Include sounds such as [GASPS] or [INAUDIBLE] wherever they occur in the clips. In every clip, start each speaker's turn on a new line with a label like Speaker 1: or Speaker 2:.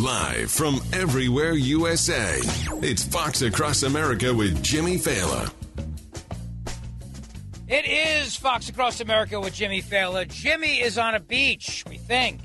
Speaker 1: Live from everywhere USA, it's Fox Across America with Jimmy Failla.
Speaker 2: It is Fox Across America with Jimmy Failla. Jimmy is on a beach, we think.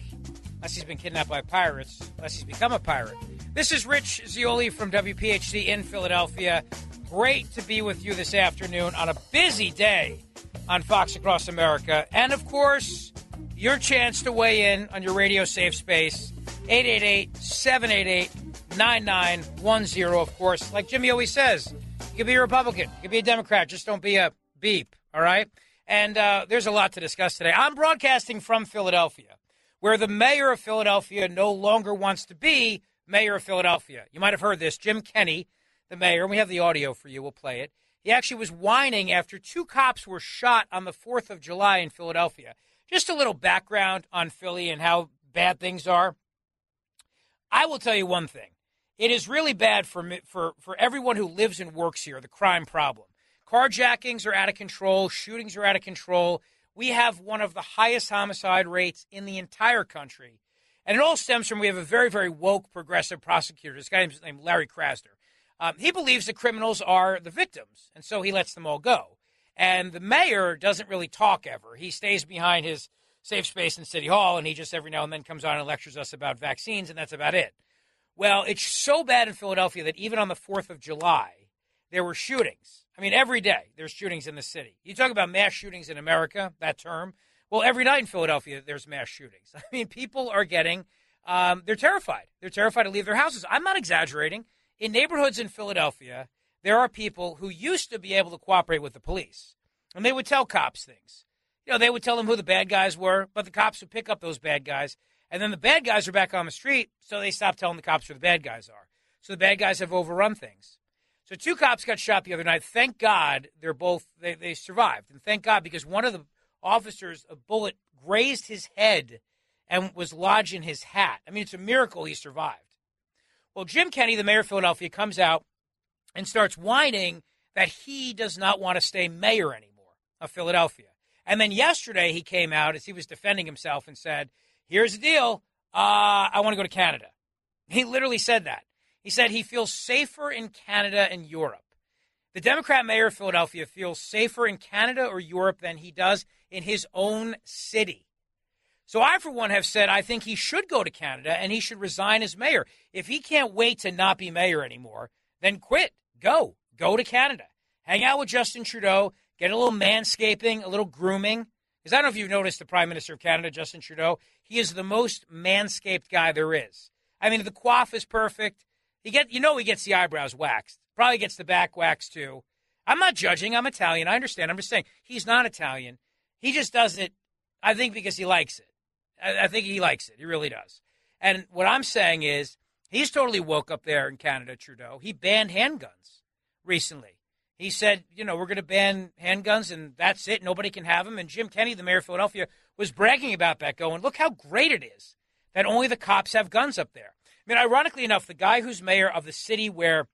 Speaker 2: Unless he's been kidnapped by pirates, unless he's become a pirate. This is Rich Zeoli from WPHT in Philadelphia. Great to be with you this afternoon on a busy day on Fox Across America. And of course, your chance to weigh in on your radio safe space 888 788 9910. Of course, like Jimmy always says, you can be a Republican, you can be a Democrat, just don't be a beep, all right? And uh, there's a lot to discuss today. I'm broadcasting from Philadelphia, where the mayor of Philadelphia no longer wants to be mayor of Philadelphia. You might have heard this. Jim Kenney, the mayor, and we have the audio for you, we'll play it. He actually was whining after two cops were shot on the 4th of July in Philadelphia. Just a little background on Philly and how bad things are. I will tell you one thing. It is really bad for me, for for everyone who lives and works here. The crime problem, carjackings are out of control, shootings are out of control. We have one of the highest homicide rates in the entire country, and it all stems from we have a very very woke progressive prosecutor. This guy named Larry Krasner. Um, he believes the criminals are the victims, and so he lets them all go. And the mayor doesn't really talk ever. He stays behind his safe space in City Hall, and he just every now and then comes on and lectures us about vaccines, and that's about it. Well, it's so bad in Philadelphia that even on the 4th of July, there were shootings. I mean, every day there's shootings in the city. You talk about mass shootings in America, that term. Well, every night in Philadelphia, there's mass shootings. [LAUGHS] I mean, people are getting, um, they're terrified. They're terrified to leave their houses. I'm not exaggerating. In neighborhoods in Philadelphia, there are people who used to be able to cooperate with the police, and they would tell cops things you know, they would tell them who the bad guys were, but the cops would pick up those bad guys. And then the bad guys are back on the street, so they stopped telling the cops who the bad guys are. So the bad guys have overrun things. So two cops got shot the other night. Thank God they're both they, they survived. And thank God because one of the officers, a bullet grazed his head and was lodged in his hat. I mean, it's a miracle he survived. Well, Jim Kenney, the mayor of Philadelphia, comes out and starts whining that he does not want to stay mayor anymore of Philadelphia. And then yesterday he came out as he was defending himself and said, Here's the deal. Uh, I want to go to Canada. He literally said that. He said he feels safer in Canada and Europe. The Democrat mayor of Philadelphia feels safer in Canada or Europe than he does in his own city. So I, for one, have said I think he should go to Canada and he should resign as mayor. If he can't wait to not be mayor anymore, then quit. Go. Go to Canada. Hang out with Justin Trudeau get a little manscaping, a little grooming. Because I don't know if you've noticed the Prime Minister of Canada, Justin Trudeau, he is the most manscaped guy there is. I mean, the coif is perfect. He get, you know, he gets the eyebrows waxed. Probably gets the back waxed too. I'm not judging. I'm Italian. I understand. I'm just saying he's not Italian. He just does it, I think, because he likes it. I, I think he likes it. He really does. And what I'm saying is, he's totally woke up there in Canada, Trudeau. He banned handguns recently. He said, you know, we're going to ban handguns and that's it. Nobody can have them. And Jim Kenney, the mayor of Philadelphia, was bragging about that, going, look how great it is that only the cops have guns up there. I mean, ironically enough, the guy who's mayor of the city where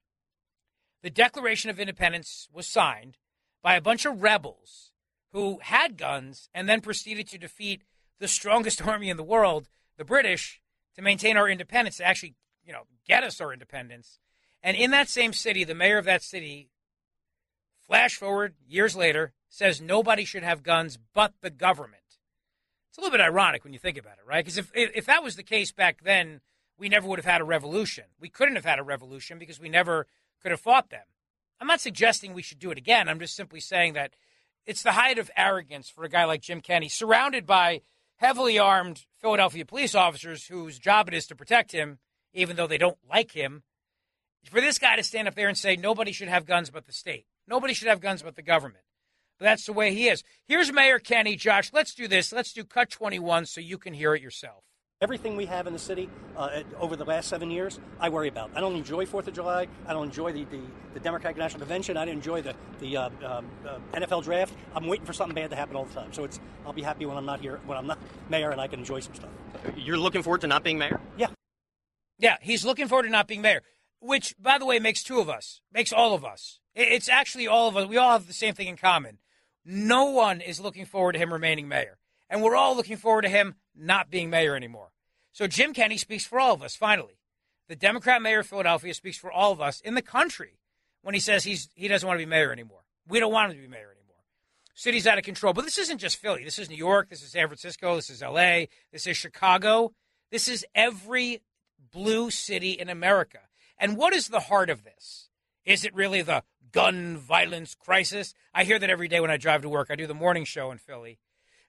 Speaker 2: the Declaration of Independence was signed by a bunch of rebels who had guns and then proceeded to defeat the strongest [LAUGHS] army in the world, the British, to maintain our independence, to actually, you know, get us our independence. And in that same city, the mayor of that city Flash forward years later, says nobody should have guns but the government. It's a little bit ironic when you think about it, right? Because if, if that was the case back then, we never would have had a revolution. We couldn't have had a revolution because we never could have fought them. I'm not suggesting we should do it again. I'm just simply saying that it's the height of arrogance for a guy like Jim Kenney, surrounded by heavily armed Philadelphia police officers whose job it is to protect him, even though they don't like him. For this guy to stand up there and say nobody should have guns but the state. Nobody should have guns but the government. But that's the way he is. Here's Mayor Kenney. Josh, let's do this. Let's do cut 21 so you can hear it yourself.
Speaker 3: Everything we have in the city uh, over the last seven years, I worry about. I don't enjoy Fourth of July. I don't enjoy the, the, the Democratic National Convention. I don't enjoy the the uh, um, uh, NFL draft. I'm waiting for something bad to happen all the time. So it's I'll be happy when I'm not here, when I'm not mayor, and I can enjoy some stuff.
Speaker 4: You're looking forward to not being mayor?
Speaker 3: Yeah.
Speaker 2: Yeah, he's looking forward to not being mayor, which, by the way, makes two of us, makes all of us. It's actually all of us. We all have the same thing in common. No one is looking forward to him remaining mayor. And we're all looking forward to him not being mayor anymore. So Jim Kenney speaks for all of us, finally. The Democrat mayor of Philadelphia speaks for all of us in the country when he says he's, he doesn't want to be mayor anymore. We don't want him to be mayor anymore. City's out of control. But this isn't just Philly. This is New York. This is San Francisco. This is LA. This is Chicago. This is every blue city in America. And what is the heart of this? Is it really the gun violence crisis? I hear that every day when I drive to work. I do the morning show in Philly.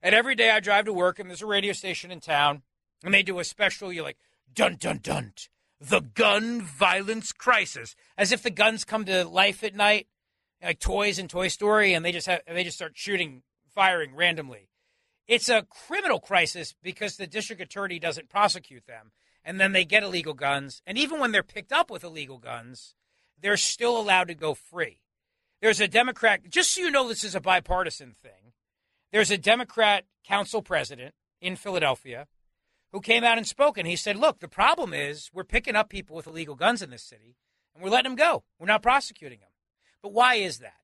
Speaker 2: And every day I drive to work, and there's a radio station in town, and they do a special. You're like, dun, dun, dun. The gun violence crisis. As if the guns come to life at night, like toys in Toy Story, and they just have, they just start shooting, firing randomly. It's a criminal crisis because the district attorney doesn't prosecute them and then they get illegal guns. And even when they're picked up with illegal guns, they're still allowed to go free. There's a Democrat, just so you know, this is a bipartisan thing. There's a Democrat council president in Philadelphia who came out and spoke, and he said, Look, the problem is we're picking up people with illegal guns in this city, and we're letting them go. We're not prosecuting them. But why is that?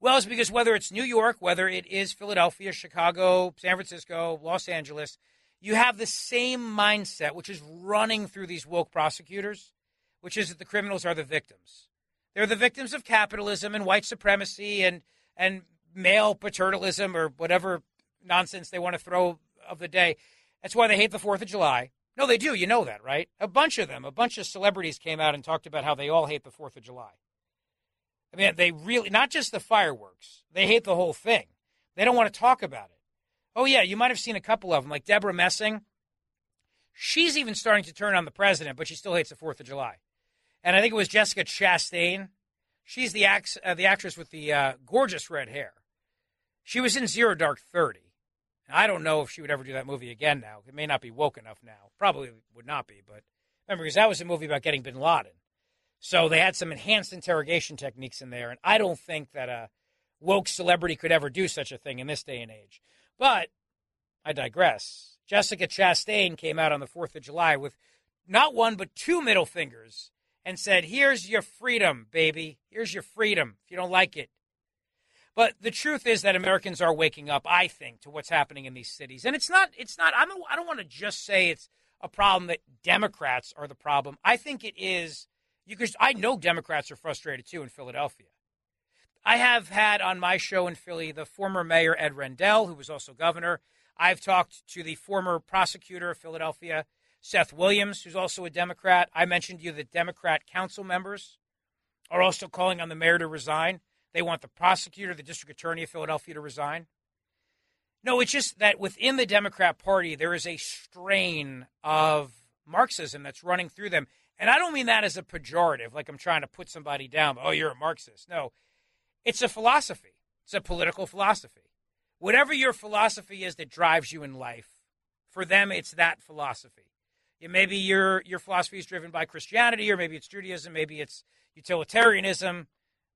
Speaker 2: Well, it's because whether it's New York, whether it is Philadelphia, Chicago, San Francisco, Los Angeles, you have the same mindset, which is running through these woke prosecutors, which is that the criminals are the victims. They're the victims of capitalism and white supremacy and, and male paternalism or whatever nonsense they want to throw of the day. That's why they hate the 4th of July. No, they do. You know that, right? A bunch of them, a bunch of celebrities came out and talked about how they all hate the 4th of July. I mean, they really, not just the fireworks, they hate the whole thing. They don't want to talk about it. Oh, yeah, you might have seen a couple of them, like Deborah Messing. She's even starting to turn on the president, but she still hates the 4th of July. And I think it was Jessica Chastain. She's the, act, uh, the actress with the uh, gorgeous red hair. She was in Zero Dark 30. I don't know if she would ever do that movie again now. It may not be woke enough now. Probably would not be, but remember, because that was a movie about getting bin Laden. So they had some enhanced interrogation techniques in there, and I don't think that a woke celebrity could ever do such a thing in this day and age. But I digress. Jessica Chastain came out on the 4th of July with not one, but two middle fingers and said, Here's your freedom, baby. Here's your freedom if you don't like it. But the truth is that Americans are waking up, I think, to what's happening in these cities. And it's not, it's not, I'm, I don't want to just say it's a problem that Democrats are the problem. I think it is, you could, I know Democrats are frustrated too in Philadelphia. I have had on my show in Philly the former mayor Ed Rendell, who was also governor. I've talked to the former prosecutor of Philadelphia, Seth Williams, who's also a Democrat. I mentioned to you that Democrat council members are also calling on the mayor to resign. They want the prosecutor, the district attorney of Philadelphia to resign. No, it's just that within the Democrat Party, there is a strain of Marxism that's running through them. And I don't mean that as a pejorative, like I'm trying to put somebody down. Oh, you're a Marxist. No, it's a philosophy, it's a political philosophy. Whatever your philosophy is that drives you in life, for them, it's that philosophy. Maybe your, your philosophy is driven by Christianity, or maybe it's Judaism, maybe it's utilitarianism,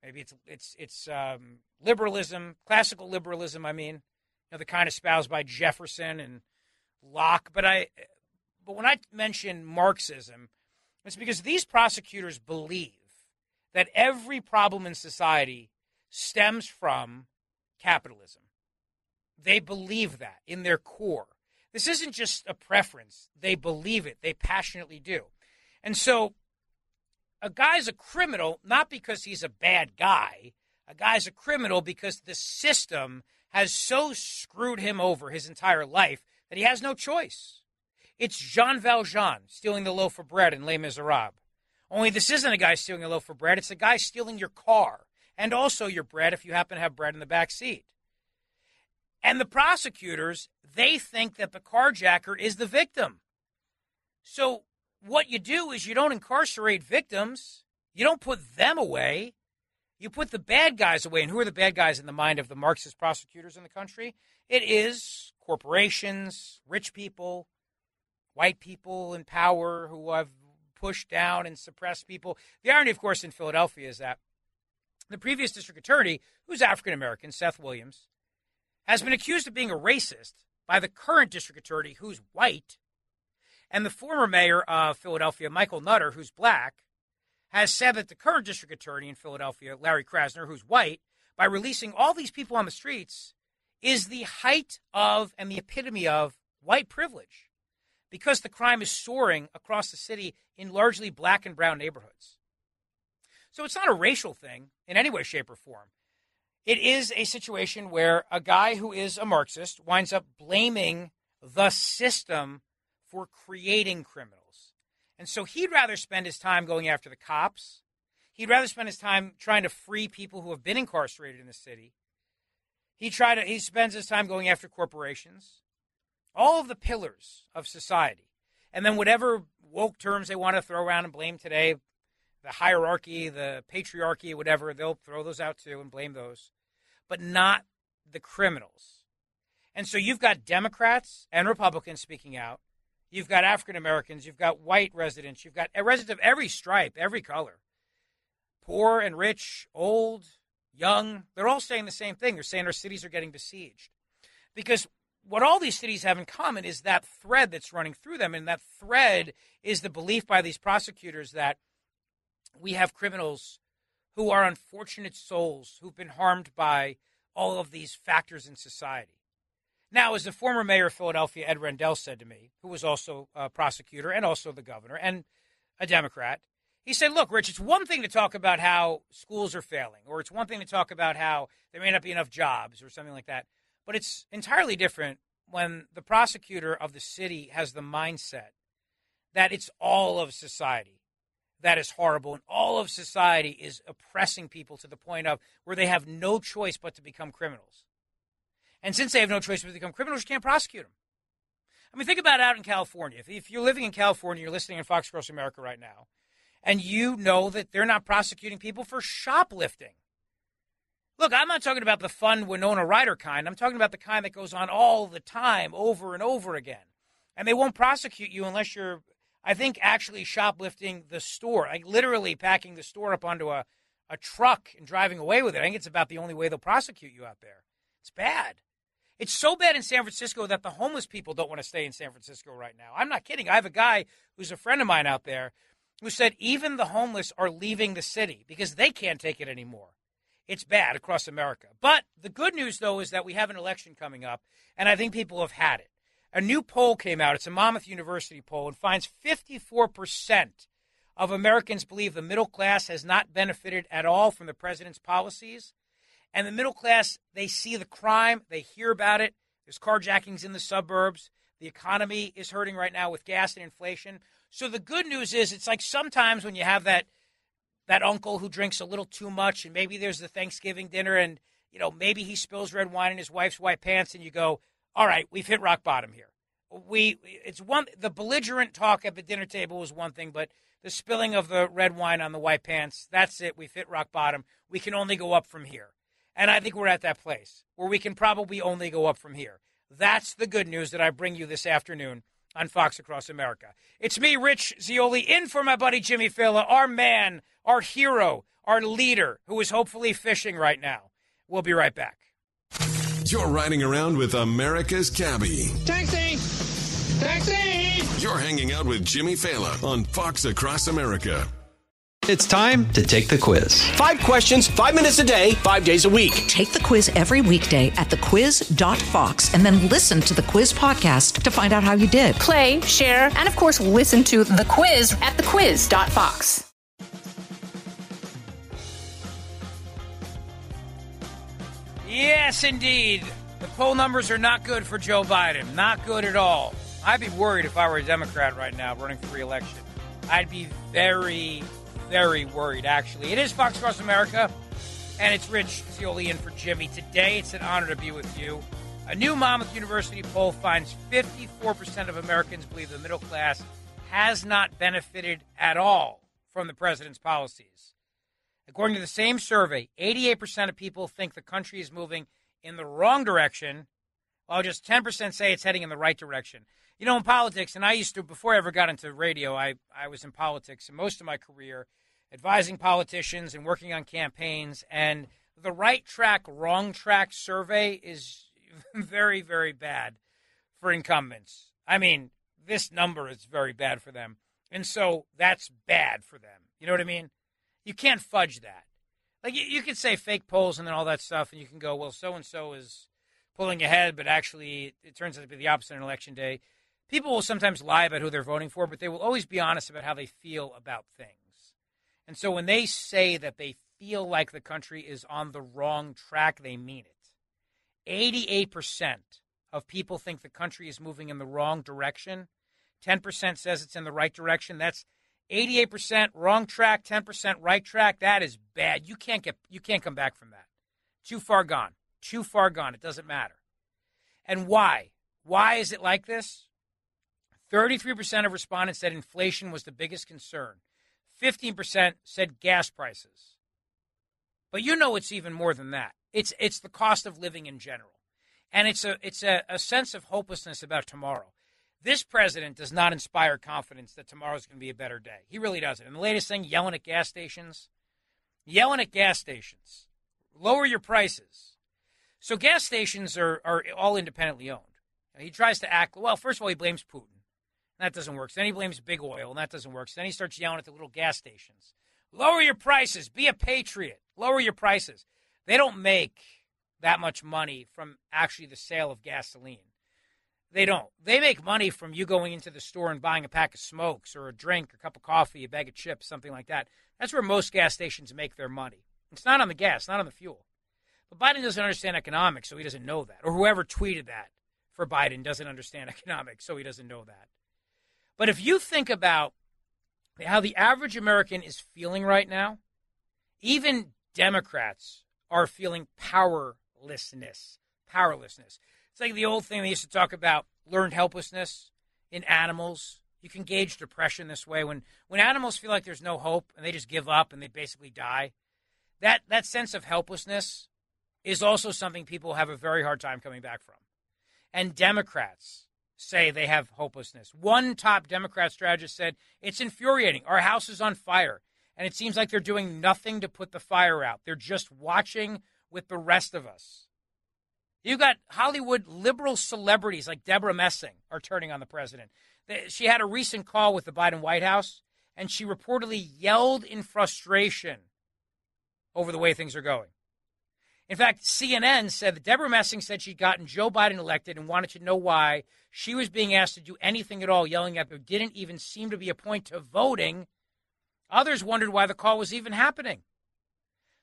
Speaker 2: maybe it's, it's, it's um, liberalism, classical liberalism, I mean, you know, the kind espoused by Jefferson and Locke. But, I, but when I mention Marxism, it's because these prosecutors believe that every problem in society stems from capitalism. They believe that in their core. This isn't just a preference, they believe it, they passionately do. And so a guy's a criminal not because he's a bad guy, a guy's a criminal because the system has so screwed him over his entire life that he has no choice. It's Jean Valjean stealing the loaf of bread in Les Miserables. Only this isn't a guy stealing a loaf of bread, it's a guy stealing your car and also your bread if you happen to have bread in the back seat. And the prosecutors, they think that the carjacker is the victim. So what you do is you don't incarcerate victims, you don't put them away. You put the bad guys away. And who are the bad guys in the mind of the Marxist prosecutors in the country? It is corporations, rich people, white people in power who have pushed down and suppressed people. The irony, of course, in Philadelphia is that the previous district attorney, who's African American, Seth Williams, has been accused of being a racist by the current district attorney, who's white, and the former mayor of Philadelphia, Michael Nutter, who's black, has said that the current district attorney in Philadelphia, Larry Krasner, who's white, by releasing all these people on the streets, is the height of and the epitome of white privilege because the crime is soaring across the city in largely black and brown neighborhoods. So it's not a racial thing in any way, shape, or form. It is a situation where a guy who is a Marxist winds up blaming the system for creating criminals. And so he'd rather spend his time going after the cops. He'd rather spend his time trying to free people who have been incarcerated in the city. He try to he spends his time going after corporations. All of the pillars of society. And then whatever woke terms they want to throw around and blame today, the hierarchy, the patriarchy, whatever, they'll throw those out too and blame those, but not the criminals. And so you've got Democrats and Republicans speaking out. You've got African Americans. You've got white residents. You've got residents of every stripe, every color. Poor and rich, old, young. They're all saying the same thing. They're saying our cities are getting besieged. Because what all these cities have in common is that thread that's running through them. And that thread is the belief by these prosecutors that we have criminals who are unfortunate souls who've been harmed by all of these factors in society. Now, as the former mayor of Philadelphia, Ed Rendell, said to me, who was also a prosecutor and also the governor and a Democrat, he said, Look, Rich, it's one thing to talk about how schools are failing, or it's one thing to talk about how there may not be enough jobs or something like that. But it's entirely different when the prosecutor of the city has the mindset that it's all of society that is horrible, and all of society is oppressing people to the point of where they have no choice but to become criminals. And since they have no choice but to become criminals, you can't prosecute them. I mean, think about it out in California. If, if you're living in California, you're listening in Fox Across America right now, and you know that they're not prosecuting people for shoplifting. Look, I'm not talking about the fun Winona Ryder kind. I'm talking about the kind that goes on all the time, over and over again. And they won't prosecute you unless you're I think actually shoplifting the store, like literally packing the store up onto a, a truck and driving away with it. I think it's about the only way they'll prosecute you out there. It's bad. It's so bad in San Francisco that the homeless people don't want to stay in San Francisco right now. I'm not kidding. I have a guy who's a friend of mine out there who said even the homeless are leaving the city because they can't take it anymore. It's bad across America. But the good news, though, is that we have an election coming up, and I think people have had it. A new poll came out. It's a Monmouth University poll and finds 54% of Americans believe the middle class has not benefited at all from the president's policies. And the middle class, they see the crime, they hear about it. There's carjackings in the suburbs. The economy is hurting right now with gas and inflation. So the good news is it's like sometimes when you have that that uncle who drinks a little too much and maybe there's the Thanksgiving dinner and you know maybe he spills red wine in his wife's white pants and you go, all right, we've hit rock bottom here. We it's one the belligerent talk at the dinner table was one thing, but the spilling of the red wine on the white pants, that's it. We've hit rock bottom. We can only go up from here. And I think we're at that place where we can probably only go up from here. That's the good news that I bring you this afternoon on Fox Across America. It's me, Rich Zeoli, in for my buddy Jimmy Failla, our man, our hero, our leader, who is hopefully fishing right now. We'll be right back.
Speaker 1: You're riding around with America's cabbie.
Speaker 5: Taxi! Taxi!
Speaker 1: You're hanging out with Jimmy Failla on Fox Across America.
Speaker 6: It's time to take the quiz.
Speaker 7: Five questions, five minutes a day, five days a week.
Speaker 8: Take the quiz every weekday at thequiz.fox and then listen to the quiz podcast to find out how you did.
Speaker 9: Play, share, and of course, listen to the quiz at thequiz.fox.
Speaker 2: Yes, indeed. The poll numbers are not good for Joe Biden. Not good at all. I'd be worried if I were a Democrat right now running for reelection. I'd be very, very worried, actually. It is Fox Across America, and it's Rich Zeoli in for Jimmy. Today, it's an honor to be with you. A new Monmouth University poll finds 54% of Americans believe the middle class has not benefited at all from the president's policies. According to the same survey, 88% of people think the country is moving in the wrong direction, while just 10% say it's heading in the right direction. You know, in politics, and I used to, before I ever got into radio, I, I was in politics and most of my career advising politicians and working on campaigns. And the right track, wrong track survey is [LAUGHS] very, very bad for incumbents. I mean, this number is very bad for them. And so that's bad for them. You know what I mean? You can't fudge that. Like you, you can say fake polls and then all that stuff, and you can go, well, so and so is pulling ahead, but actually it turns out to be the opposite on election day. People will sometimes lie about who they're voting for, but they will always be honest about how they feel about things. And so when they say that they feel like the country is on the wrong track, they mean it. 88% of people think the country is moving in the wrong direction. 10% says it's in the right direction. That's 88% wrong track, 10% right track. That is bad. You can't get you can't come back from that. Too far gone. Too far gone. It doesn't matter. And why? Why is it like this? 33% of respondents said inflation was the biggest concern. 15% said gas prices. But you know it's even more than that. It's it's the cost of living in general. And it's a it's a, a sense of hopelessness about tomorrow. This president does not inspire confidence that tomorrow's going to be a better day. He really doesn't. And the latest thing, yelling at gas stations, yelling at gas stations, lower your prices. So gas stations are, are all independently owned. He tries to act, well, first of all, he blames Putin. That doesn't work. So then he blames big oil, and that doesn't work. So then he starts yelling at the little gas stations. Lower your prices. Be a patriot. Lower your prices. They don't make that much money from actually the sale of gasoline. They don't. They make money from you going into the store and buying a pack of smokes or a drink, a cup of coffee, a bag of chips, something like that. That's where most gas stations make their money. It's not on the gas, not on the fuel. But Biden doesn't understand economics, so he doesn't know that. Or whoever tweeted that for Biden doesn't understand [LAUGHS] economics, so he doesn't know that. But if you think about how the average American is feeling right now, even Democrats are feeling powerlessness. Powerlessness. It's like the old thing they used to talk about learned helplessness in animals. You can gauge depression this way. When when animals feel like there's no hope and they just give up and they basically die, that that sense of helplessness is also something people have a very hard time coming back from. And Democrats say they have hopelessness. One top Democrat strategist said, It's infuriating. Our house is on fire. And it seems like they're doing nothing to put the fire out. They're just watching with the rest of us. You got Hollywood liberal celebrities like Deborah Messing are turning on the president. She had a recent call with the Biden White House, and she reportedly yelled in frustration over the way things are going. In fact, CNN said that Debra Messing said she'd gotten Joe Biden elected and wanted to know why she was being asked to do anything at all, yelling at there didn't even seem to be a point to voting. Others wondered why the call was even happening.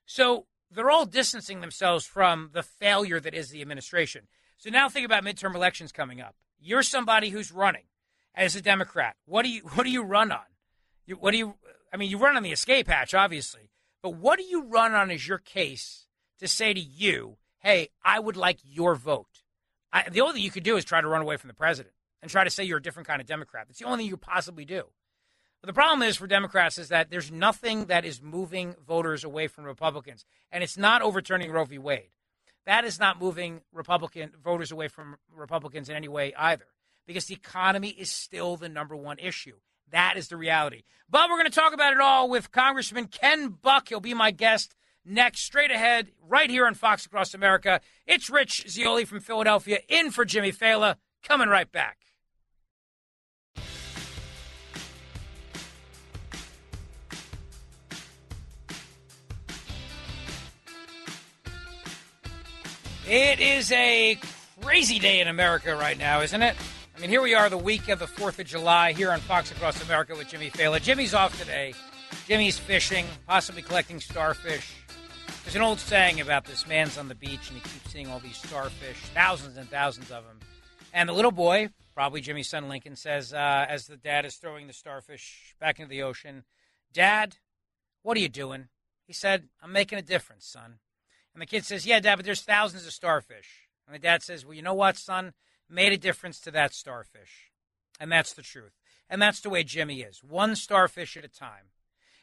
Speaker 2: So they're all distancing themselves from the failure that is the administration. So now think about midterm elections coming up. You're somebody who's running as a Democrat. What do you what do you run on? You, what do you I mean you run on the escape hatch obviously, but what do you run on as your case to say to you, "Hey, I would like your vote." I, the only thing you could do is try to run away from the president and try to say you're a different kind of Democrat. That's the only thing you could possibly do. But the problem is for Democrats is that there's nothing that is moving voters away from Republicans, and it's not overturning Roe v. Wade. That is not moving Republican voters away from Republicans in any way either, because the economy is still the number one issue. That is the reality. But we're going to talk about it all with Congressman Ken Buck. He'll be my guest next, straight ahead, right here on Fox Across America. It's Rich Zeoli from Philadelphia, in for Jimmy Failla. Coming right back. It is a crazy day in America right now, isn't it? I mean, here we are the week of the 4th of July here on Fox Across America with Jimmy Failla. Jimmy's off today. Jimmy's fishing, possibly collecting starfish. There's an old saying about this man's on the beach and he keeps seeing all these starfish, thousands and thousands of them. And the little boy, probably Jimmy's son Lincoln, says, uh, as the dad is throwing the starfish back into the ocean, Dad, what are you doing? He said, I'm making a difference, son. And the kid says, Yeah, Dad, but there's thousands of starfish. And the dad says, Well, you know what, son? Made a difference to that starfish. And that's the truth. And that's the way Jimmy is one starfish at a time.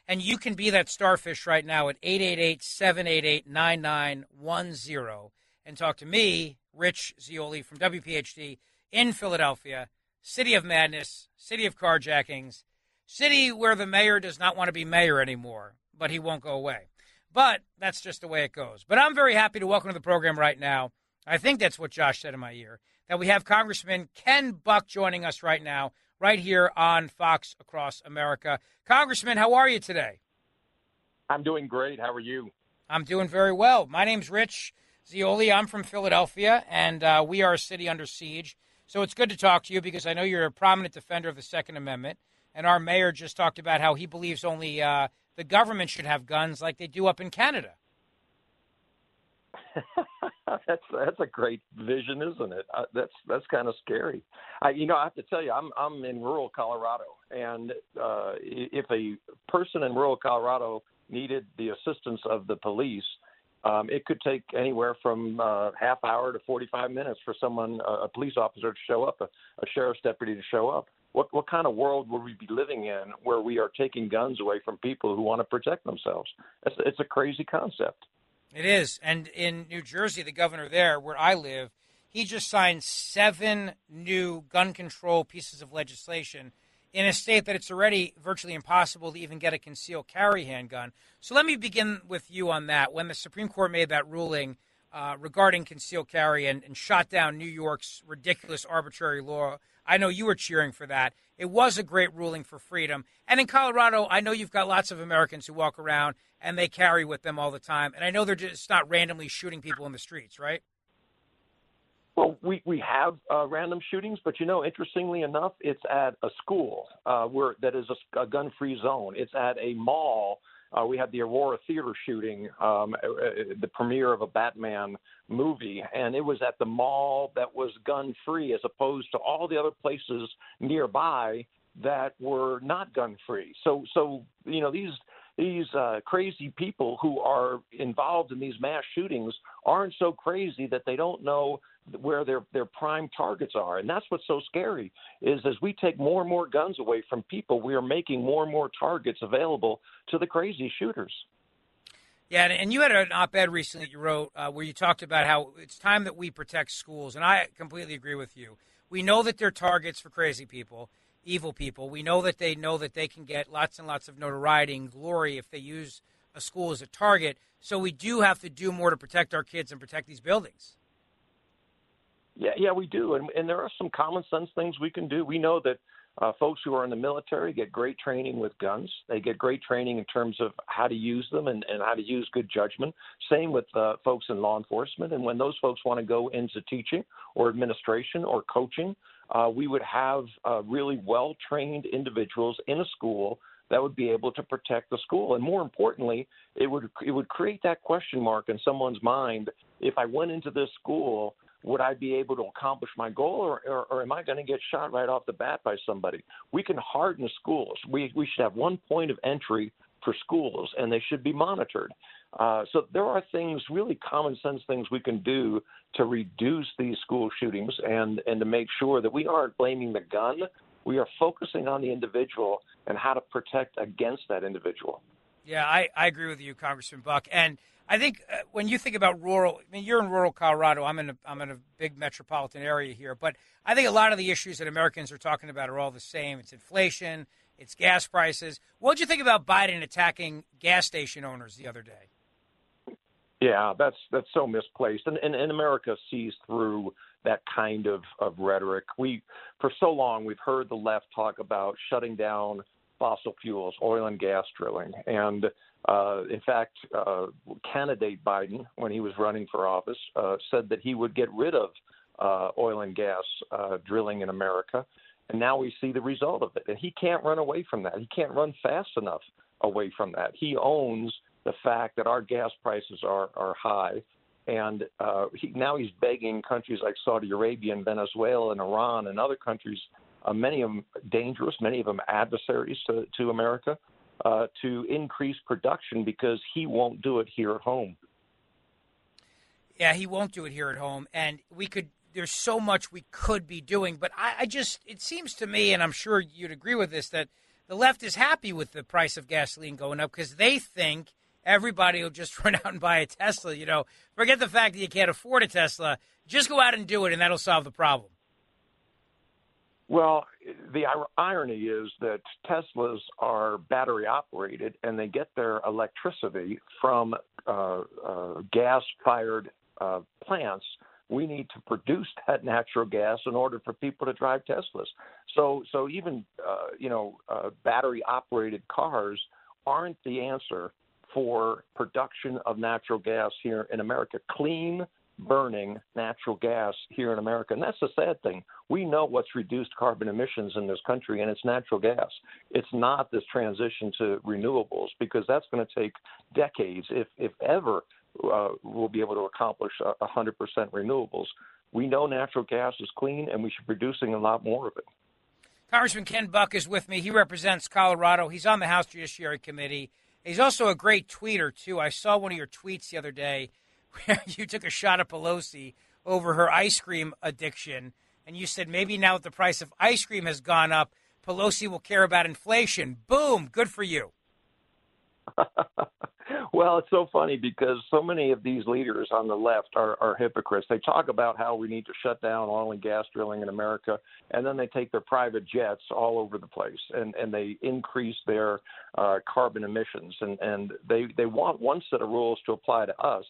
Speaker 2: And you can be that starfish right now at 888 788 9910 and talk to me Rich Zeoli from WPHT in Philadelphia, city of madness, city of carjackings, city where the mayor does not want to be mayor anymore, but he won't go away. But that's just the way it goes. But I'm very happy to welcome to the program right now. I think that's what Josh said in my ear. That we have Congressman Ken Buck joining us right now, right here on Fox Across America. Congressman, how are you today?
Speaker 10: I'm doing great. How are you?
Speaker 2: I'm doing very well. My name's Rich Zeoli. I'm from Philadelphia, and uh, we are a city under siege. So it's good to talk to you because I know you're a prominent defender of the Second Amendment. And our mayor just talked about how he believes only uh, the government should have guns like they do up in Canada. [LAUGHS]
Speaker 10: that's that's a great vision, isn't it? Uh, that's that's kind of scary. I, you know, I have to tell you, I'm I'm in rural Colorado, and uh, if a person in rural Colorado needed the assistance of the police, um, it could take anywhere from uh, half hour to 45 minutes for someone, uh, a police officer, to show up, a, a sheriff's deputy to show up. What what kind of world would we be living in where we are taking guns away from people who want to protect themselves? It's, it's a crazy concept.
Speaker 2: It is. And in New Jersey, the governor there, where I live, he just signed seven new gun control pieces of legislation in a state that it's already virtually impossible to even get a concealed carry handgun. So let me begin with you on that. When the Supreme Court made that ruling uh, regarding concealed carry and, and shot down New York's ridiculous arbitrary law, I know you were cheering for that. It was a great ruling for freedom. And in Colorado, I know you've got lots of Americans who walk around and they carry with them all the time. And I know they're just not randomly shooting people in the streets, right?
Speaker 10: Well, we we have uh, random shootings, but you know, interestingly enough, it's at a school uh, where that is a, a gun-free zone. It's at a mall. Uh, we had the Aurora Theater shooting, um, uh, uh, the premiere of a Batman movie, and it was at the mall that was gun-free, as opposed to all the other places nearby that were not gun-free. So, so you know, these these uh, crazy people who are involved in these mass shootings aren't so crazy that they don't know where their their prime targets are. And that's what's so scary is as we take more and more guns away from people we are making more and more targets available to the crazy shooters.
Speaker 2: Yeah and you had an op-ed recently you wrote uh, where you talked about how it's time that we protect schools and i completely agree with you. We know that they're targets for crazy people evil people. We know that they know that they can get lots and lots of notoriety and glory if they use a school as a target. So we do have to do more to protect our kids and protect these buildings
Speaker 10: yeah, yeah, we do, and and there are some common sense things we can do. We know that uh, folks who are in the military get great training with guns. They get great training in terms of how to use them and, and how to use good judgment. Same with uh, folks in law enforcement. And when those folks want to go into teaching or administration or coaching, uh, we would have uh, really well trained individuals in a school that would be able to protect the school. And more importantly, it would it would create that question mark in someone's mind. If I went into this school would I be able to accomplish my goal, or, or, or am I going to get shot right off the bat by somebody? We can harden schools. We, we should have one point of entry for schools, and they should be monitored. Uh, so there are things, really common sense things we can do to reduce these school shootings and, and to make sure that we aren't blaming the gun. We are focusing on the individual and how to protect against that individual.
Speaker 2: Yeah, I, I agree with you, Congressman Buck. And – I think uh, when you think about rural, I mean, you're in rural Colorado. I'm in a, I'm in a big metropolitan area here, but I think a lot of the issues that Americans are talking about are all the same. It's inflation, it's gas prices. What did you think about Biden attacking gas station owners the other day?
Speaker 10: Yeah, that's that's so misplaced, and and, and America sees through that kind of, of rhetoric. We, for so long, we've heard the left talk about shutting down fossil fuels, oil and gas drilling, and uh, in fact, uh, candidate Biden, when he was running for office, uh, said that he would get rid of uh, oil and gas uh, drilling in America. And now we see the result of it. And he can't run away from that. He can't run fast enough away from that. He owns the fact that our gas prices are, are high. And uh, he, now he's begging countries like Saudi Arabia and Venezuela and Iran and other countries, uh, many of them dangerous, many of them adversaries to, to America, uh, to increase production because he won't do it here at home.
Speaker 2: Yeah, he won't do it here at home, and we could. There's so much we could be doing, but I, I just it seems to me, and I'm sure you'd agree with this, that the left is happy with the price of gasoline going up because they think everybody will just [LAUGHS] run out and buy a Tesla. You know, forget the fact that you can't afford a Tesla. Just go out and do it, and that'll solve the problem.
Speaker 10: Well, the irony is that Teslas are battery operated and they get their electricity from uh, uh, gas fired uh, plants. We need to produce that natural gas in order for people to drive Teslas. So, so even uh, you know, uh, battery operated cars aren't the answer for production of natural gas here in America. Clean, burning natural gas here in America. And that's the sad thing. We know what's reduced carbon emissions in this country, and it's natural gas. It's not this transition to renewables because that's going to take decades, if, if ever, uh, we'll be able to accomplish 100% renewables. We know natural gas is clean, and we should be producing a lot more of it.
Speaker 2: Congressman Ken Buck is with me. He represents Colorado. He's on the House Judiciary Committee. He's also a great tweeter, too. I saw one of your tweets the other day where [LAUGHS] you took a shot at Pelosi over her ice cream addiction, and you said maybe now that the price of ice cream has gone up, Pelosi will care about inflation. Boom, good for you. [LAUGHS]
Speaker 10: well, it's so funny because so many of these leaders on the left are, are hypocrites. They talk about how we need to shut down oil and gas drilling in America, and then they take their private jets all over the place and, and they increase their uh, carbon emissions. And, and they, they want one set of rules to apply to us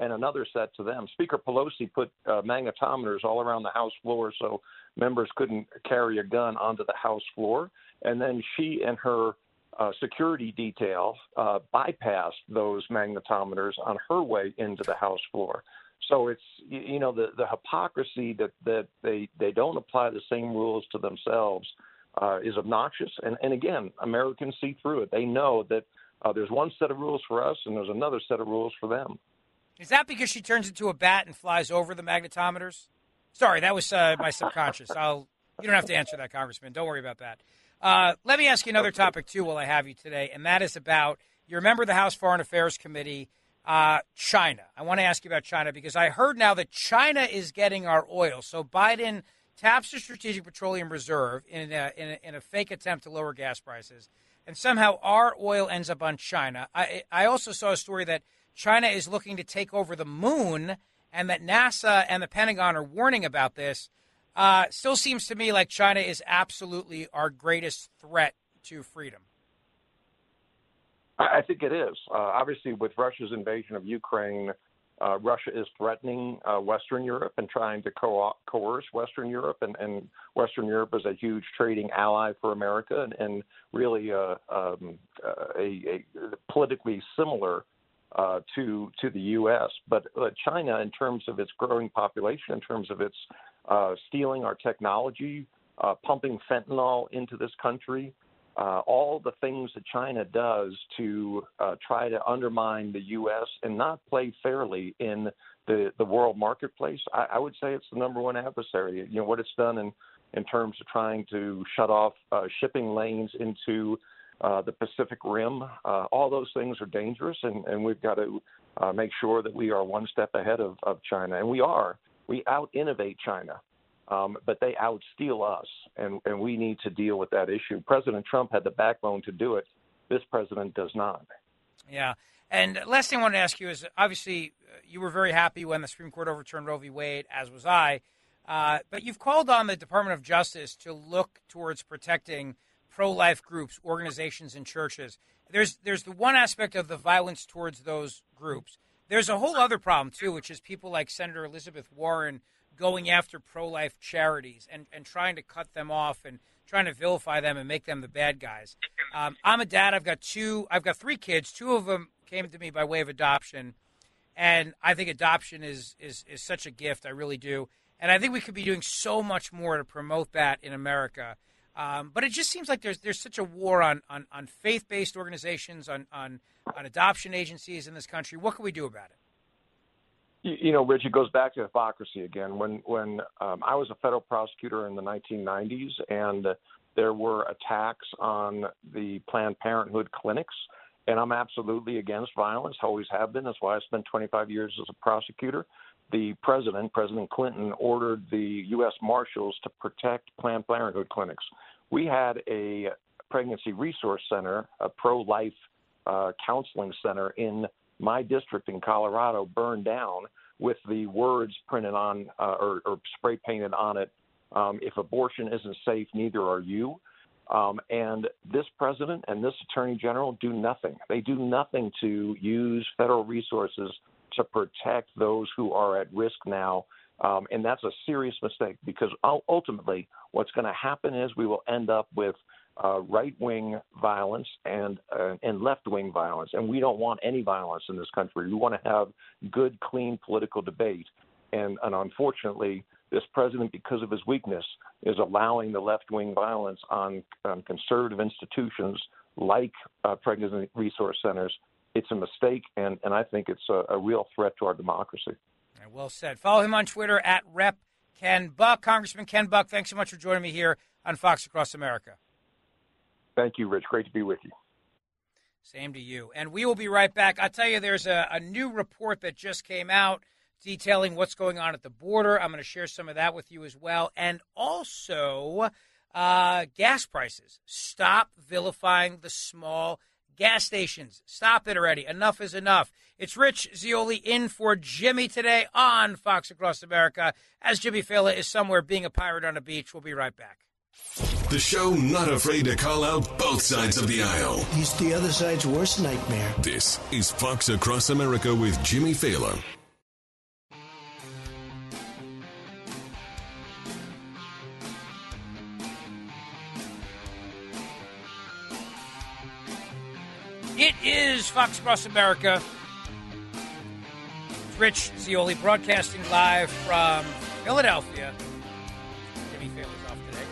Speaker 10: and another set to them. Speaker Pelosi put uh, magnetometers all around the House floor so members couldn't carry a gun onto the House floor. And then she and her uh, security detail uh, bypassed those magnetometers on her way into the House floor. So it's you know the the hypocrisy that that they they don't apply the same rules to themselves uh, is obnoxious. And and again, Americans see through it. They know that uh, there's one set of rules for us and there's another set of rules for them.
Speaker 2: Is that because she turns into a bat and flies over the magnetometers? Sorry, that was uh, my subconscious. I'll. You don't have to answer that, Congressman. Don't worry about that. Uh, let me ask you another topic too, while I have you today, and that is about you remember the House Foreign Affairs Committee, uh, China. I want to ask you about China because I heard now that China is getting our oil. So Biden taps the Strategic Petroleum Reserve in a, in a, in a fake attempt to lower gas prices, and somehow our oil ends up on China. I, I also saw a story that China is looking to take over the moon and that NASA and the Pentagon are warning about this, uh, still seems to me like China is absolutely our greatest threat to freedom.
Speaker 10: I think it is. Uh, obviously, with Russia's invasion of Ukraine, uh, Russia is threatening uh, Western Europe and trying to co- coerce Western Europe, and, and, Western Europe is a huge trading ally for America and, and really uh, um, uh, a, a, politically similar uh, to to the U.S. But uh, China, in terms of its growing population, in terms of its uh, stealing our technology, uh, pumping fentanyl into this country, uh, all the things that China does to uh, try to undermine the U.S. and not play fairly in the the world marketplace, I, I would say it's the number one adversary. You know what it's done in in terms of trying to shut off shipping lanes into uh, the Pacific Rim. Uh, all those things are dangerous, and, and we've got to uh, make sure that we are one step ahead of, of China. And we are. We out innovate China, um, but they out steal us, and, and we need to deal with that issue. President Trump had the backbone to do it. This president does not.
Speaker 2: Yeah. And last thing I want to ask you is obviously uh, you were very happy when the Supreme Court overturned Roe v. Wade, as was I. Uh, but you've called on the Department of Justice to look towards protecting pro-life groups, organizations, and churches. There's there's the one aspect of the violence towards those groups. There's a whole other problem too, which is people like Senator Elizabeth Warren going after pro-life charities and, and trying to cut them off and trying to vilify them and make them the bad guys. Um, I'm a dad. I've got two. I've got three kids. Two of them came to me by way of adoption, and I think adoption is is is such a gift. I really do, and I think we could be doing so much more to promote that in America. Um, but it just seems like there's there's such a war on on, on faith based organizations, on, on on adoption agencies in this country. What can we do about it?
Speaker 10: You, you know, Rich, it goes back to hypocrisy again. When when um, I was a federal prosecutor in the 1990s, and there were attacks on the Planned Parenthood clinics, and I'm absolutely against violence. Always have been. That's why I spent 25 years as a prosecutor the president, President Clinton, ordered the U.S. Marshals to protect Planned Parenthood clinics. We had a pregnancy resource center, a pro life uh, counseling center in my district in Colorado burned down with the words printed on uh, or, or, spray painted on it. Um, if abortion isn't safe, neither are you. Um, and this president and this attorney general do nothing. They do nothing to use federal resources to protect those who are at risk now. Um, and that's a serious mistake because ultimately, what's going to happen is we will end up with uh, right wing violence and uh, and left wing violence, and we don't want any violence in this country. We want to have good, clean political debate, and, and unfortunately, this president, because of his weakness, is allowing the left wing violence on, on, conservative institutions like uh, pregnancy resource centers. It's a mistake, and, and I think it's a, a real threat to our democracy.
Speaker 2: Well said. Follow him on Twitter at Rep Ken Buck. Congressman Ken Buck, thanks so much for joining me here on Fox Across America.
Speaker 10: Thank you, Rich. Great to be with you.
Speaker 2: Same to you. And we will be right back. I'll tell you, there's a, a new report that just came out detailing what's going on at the border. I'm going to share some of that with you as well. And also, uh, gas prices. Stop vilifying the small gas stations. Stop it already. Enough is enough. It's Rich Zeoli in for Jimmy today on Fox Across America. As Jimmy Failla is somewhere being a pirate on a beach. We'll be right back.
Speaker 1: The show not afraid to call out both sides of the aisle.
Speaker 11: He's the other side's worst nightmare.
Speaker 1: This is Fox Across America with Jimmy Failla.
Speaker 2: It is Fox Across America. It's Rich Zeoli broadcasting live from Philadelphia Jimmy Failla's off today.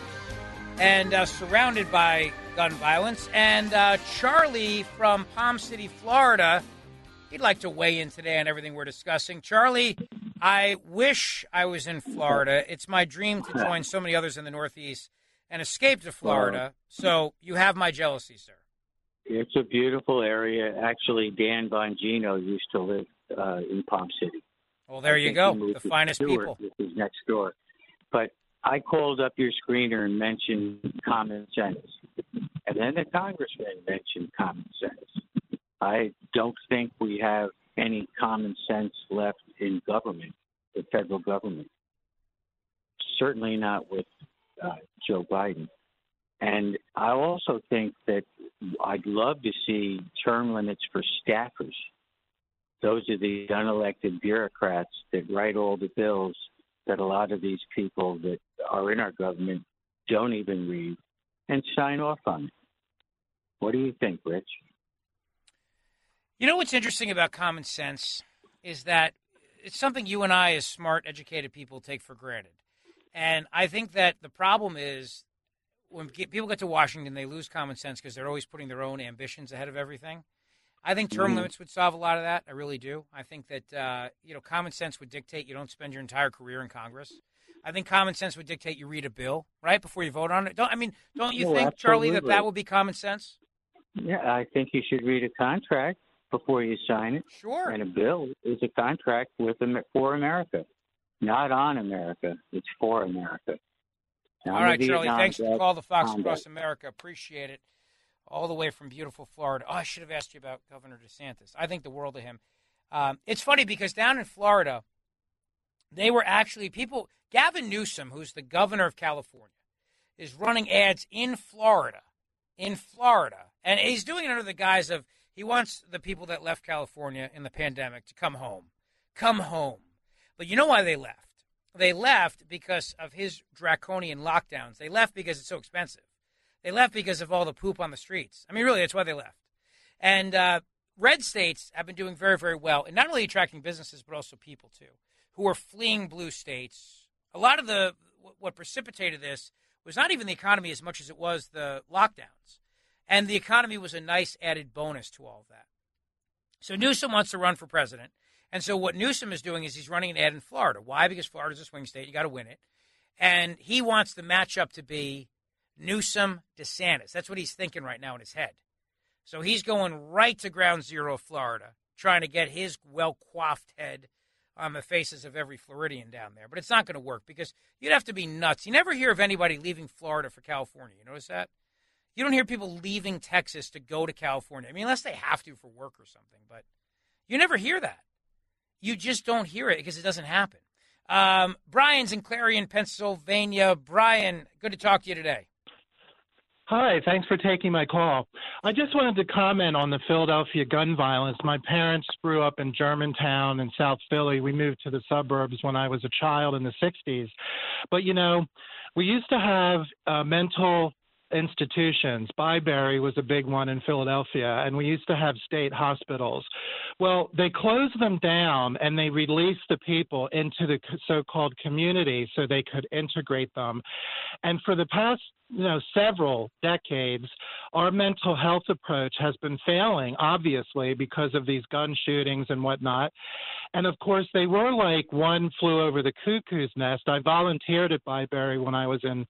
Speaker 2: and uh, surrounded by gun violence. And uh, Charlie from Palm City, Florida, he'd like to weigh in today on everything we're discussing. Charlie, I wish I was in Florida. It's my dream to join so many others in the Northeast and escape to Florida. So you have my jealousy, sir.
Speaker 12: It's a beautiful area. Actually, Dan Bongino used to live uh, in Palm City.
Speaker 2: Well, there you go. The finest
Speaker 12: Stewart,
Speaker 2: people.
Speaker 12: This is next door. But I called up your screener and mentioned common sense. And then the congressman mentioned common sense. I don't think we have any common sense left in government, the federal government. Certainly not with uh, Joe Biden. And I also think that I'd love to see term limits for staffers. Those are the unelected bureaucrats that write all the bills that a lot of these people that are in our government don't even read and sign off on. What do you think, Rich?
Speaker 2: You know what's interesting about common sense is that it's something you and I, as smart, educated people, take for granted. And I think that the problem is when people get to Washington, they lose common sense because they're always putting their own ambitions ahead of everything. I think term mm-hmm. limits would solve a lot of that. I really do. I think that uh, you know common sense would dictate you don't spend your entire career in Congress. I think common sense would dictate you read a bill right before you vote on it. Don't I mean? Don't you think, absolutely. Charlie, that that would be common sense?
Speaker 12: Yeah, I think you should read a contract before you sign it.
Speaker 2: Sure.
Speaker 12: And a bill is a contract with for America, not on America. It's for America.
Speaker 2: All right, Charlie. Thanks for call the Fox Across America. Appreciate it all the way from beautiful Florida. Oh, I should have asked you about Governor DeSantis. I think the world of him. Um, it's funny because down in Florida, they were actually people. Gavin Newsom, who's the governor of California, is running ads in Florida, in Florida, and he's doing it under the guise of he wants the people that left California in the pandemic to come home, come home. But you know why they left? They left because of his draconian lockdowns. They left because it's so expensive. They left because of all the poop on the streets. I mean, really, that's why they left. And uh, red states have been doing very, very well in not only attracting businesses but also people too, who are fleeing blue states. A lot of the what precipitated this was not even the economy as much as it was the lockdowns, and the economy was a nice added bonus to all of that. So Newsom wants to run for president, and so what Newsom is doing is he's running an ad in Florida. Why? Because Florida's a swing state; you got to win it, and he wants the matchup to be Newsom, DeSantis. That's what he's thinking right now in his head. So he's going right to ground zero, of Florida, trying to get his well coiffed head on the faces of every Floridian down there. But it's not going to work because you'd have to be nuts. You never hear of anybody leaving Florida for California. You notice that? You don't hear people leaving Texas to go to California. I mean, unless they have to for work or something, but you never hear that. You just don't hear it because it doesn't happen. Um, Brian's in Clarion, Pennsylvania. Brian, good to talk to you today.
Speaker 13: Hi, thanks for taking my call. I just wanted to comment on the Philadelphia gun violence. My parents grew up in Germantown in South Philly. We moved to the suburbs when I was a child in the 60s. But, you know, we used to have uh, mental institutions. Byberry was a big one in Philadelphia, and we used to have state hospitals. Well, they closed them down and they released the people into the so called community so they could integrate them. And for the past you know several decades our mental health approach has been failing obviously because of these gun shootings and whatnot and of course they were like one flew over the cuckoo's nest i volunteered at byberry when i was in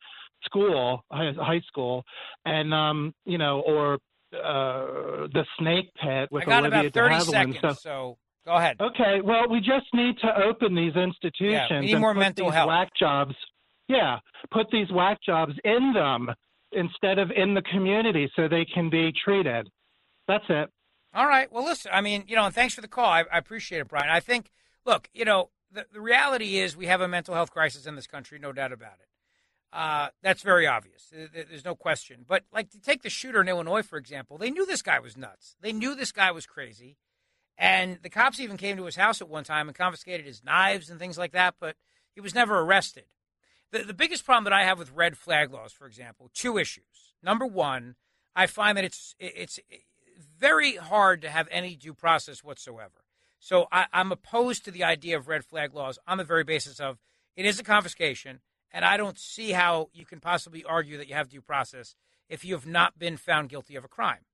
Speaker 13: school, high school, and um, you know, or uh, the Snake Pit with
Speaker 2: I got
Speaker 13: Olivia
Speaker 2: about thirty
Speaker 13: de
Speaker 2: seconds,
Speaker 13: so,
Speaker 2: so go ahead.
Speaker 13: Okay, well, we just need to open these institutions
Speaker 2: Yeah, we need
Speaker 13: and
Speaker 2: more
Speaker 13: put
Speaker 2: mental
Speaker 13: these
Speaker 2: health.
Speaker 13: whack jobs. Yeah, put these whack jobs in them instead of in the community so they can be treated. That's it.
Speaker 2: All right. Well, listen, I mean, you know, and thanks for the call. I, I appreciate it, Brian. I think, look, you know, the, the reality is we have a mental health crisis in this country, no doubt about it. Uh, that's very obvious. There's no question. But, like, to take the shooter in Illinois, for example, they knew this guy was nuts. They knew this guy was crazy. And the cops even came to his house at one time and confiscated his knives and things like that, but he was never arrested. The, the biggest problem that I have with red flag laws, for example, two issues. Number one, I find that it's it's very hard to have any due process whatsoever. So I, I'm opposed to the idea of red flag laws on the very basis of it is a confiscation, and I don't see how you can possibly argue that you have due process if you have not been found guilty of a crime.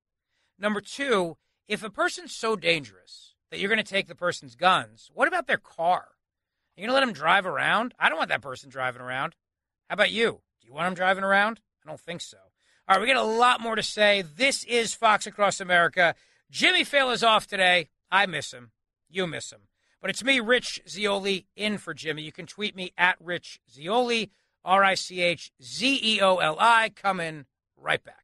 Speaker 2: Number two, if a person's so dangerous that you're going to take the person's guns, what about their car? You're going to let them drive around? I don't want that person driving around. How about you? Do you want them driving around? I don't think so. All right, we got a lot more to say. This is Fox Across America. Jimmy Fail is off today. I miss him. You miss him. But it's me, Rich Zeoli, in for Jimmy. You can tweet me at Rich Zeoli, R I C H Z E O L I. Coming right back.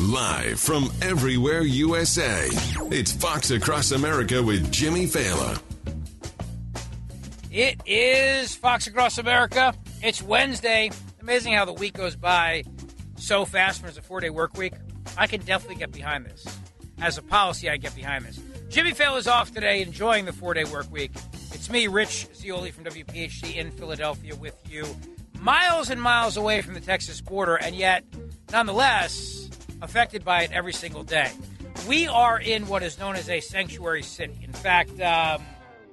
Speaker 1: Live from everywhere USA, it's Fox Across America with Jimmy Failla.
Speaker 2: It is Fox Across America. It's Wednesday. Amazing how the week goes by so fast when it's a four day work week. I can definitely get behind this. As a policy, I get behind this. Jimmy Fail is off today, enjoying the four day work week. It's me, Rich Zeoli from WPHT in Philadelphia, with you, miles and miles away from the Texas border, and yet, nonetheless, affected by it every single day. We are in what is known as a sanctuary city. In fact, um,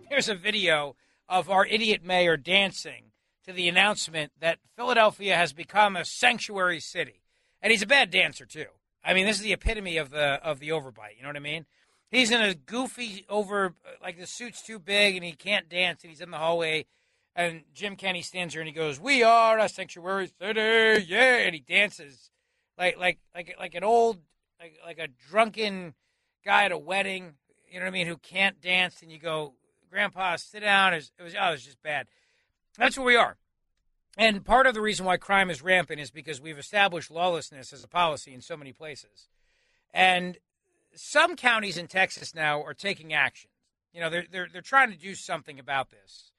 Speaker 2: here's a video of our idiot mayor dancing to the announcement that Philadelphia has become a sanctuary city. And he's a bad dancer too. I mean, this is the epitome of the of the overbite. You know what I mean? He's in a goofy over uh, like the suit's too big and he can't dance and he's in the hallway and Jim Kenney stands there and he goes, "We are a sanctuary city, yeah!" And he dances like like like like an old like like a drunken guy at a wedding. You know what I mean? Who can't dance and you go, "Grandpa, sit down." It was, it was oh, it was just bad. That's where we are. And part of the reason why crime is rampant is because we've established lawlessness as a policy in so many places. And some counties in Texas now are taking action. You know, they're, they're, they're trying to do something about this.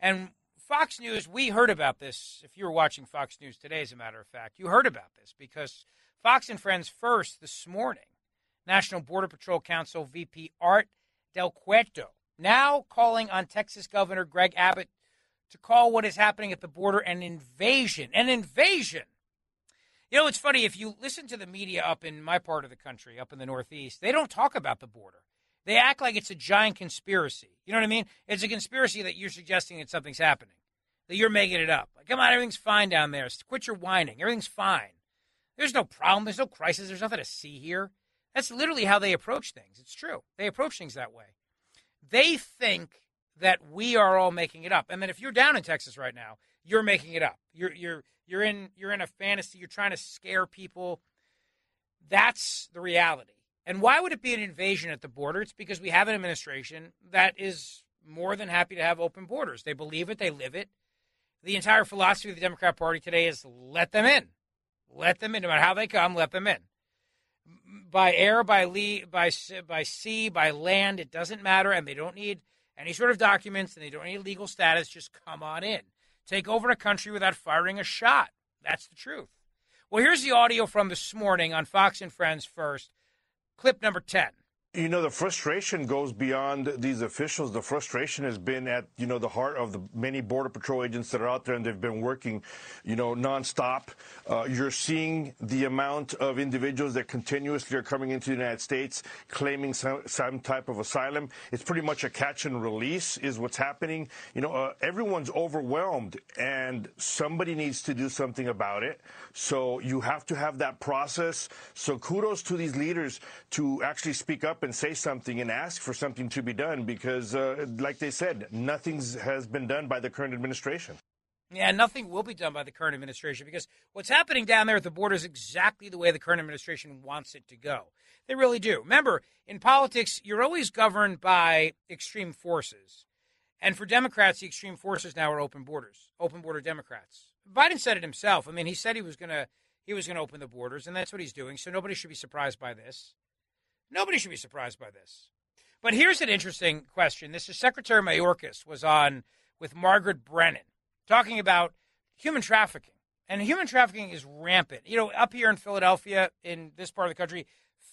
Speaker 2: And Fox News, we heard about this. If you were watching Fox News today, as a matter of fact, you heard about this because Fox and Friends first this morning, National Border Patrol Council VP Art Del Cueto, now calling on Texas Governor Greg Abbott to call what is happening at the border an invasion. An invasion. You know, it's funny, if you listen to the media up in my part of the country, up in the Northeast, they don't talk about the border. They act like it's a giant conspiracy. You know what I mean? It's a conspiracy that you're suggesting that something's happening, that you're making it up. Like, come on, everything's fine down there. Quit your whining. Everything's fine. There's no problem. There's no crisis. There's nothing to see here. That's literally how they approach things. It's true. They approach things that way. They think that we are all making it up. And then if you're down in Texas right now, you're making it up. You're you're you're in you're in a fantasy. You're trying to scare people. That's the reality. And why would it be an invasion at the border? It's because we have an administration that is more than happy to have open borders. They believe it, they live it. The entire philosophy of the Democrat Party today is let them in. Let them in. No matter how they come, let them in. By air, by, lee, by, by sea, by land, it doesn't matter, and they don't need any sort of documents, and they don't need legal status. Just come on in. Take over a country without firing a shot. That's the truth. Well, here's the audio from this morning on Fox and Friends first. Clip number 10.
Speaker 14: You know, the frustration goes beyond these officials. The frustration has been at, you know, the heart of the many Border Patrol agents that are out there and they've been working, you know, nonstop. Uh, you're seeing the amount of individuals that continuously are coming into the United States claiming some, some type of asylum. It's pretty much a catch and release is what's happening. You know, uh, everyone's overwhelmed and somebody needs to do something about it. So you have to have that process. So kudos to these leaders to actually speak up and say something and ask for something to be done because, uh, like they said, nothing has been done by the current administration.
Speaker 2: Yeah, nothing will be done by the current administration because what's happening down there at the border is exactly the way the current administration wants it to go. They really do. Remember, in politics, you're always governed by extreme forces. And for Democrats, the extreme forces now are open borders, open border Democrats. Biden said it himself. I mean, he said he was going to he was going to open the borders, and that's what he's doing. So nobody should be surprised by this. Nobody should be surprised by this. But here's an interesting question. This is Secretary Mayorkas was on with Margaret Brennan talking about human trafficking. And human trafficking is rampant. You know, up here in Philadelphia, in this part of the country,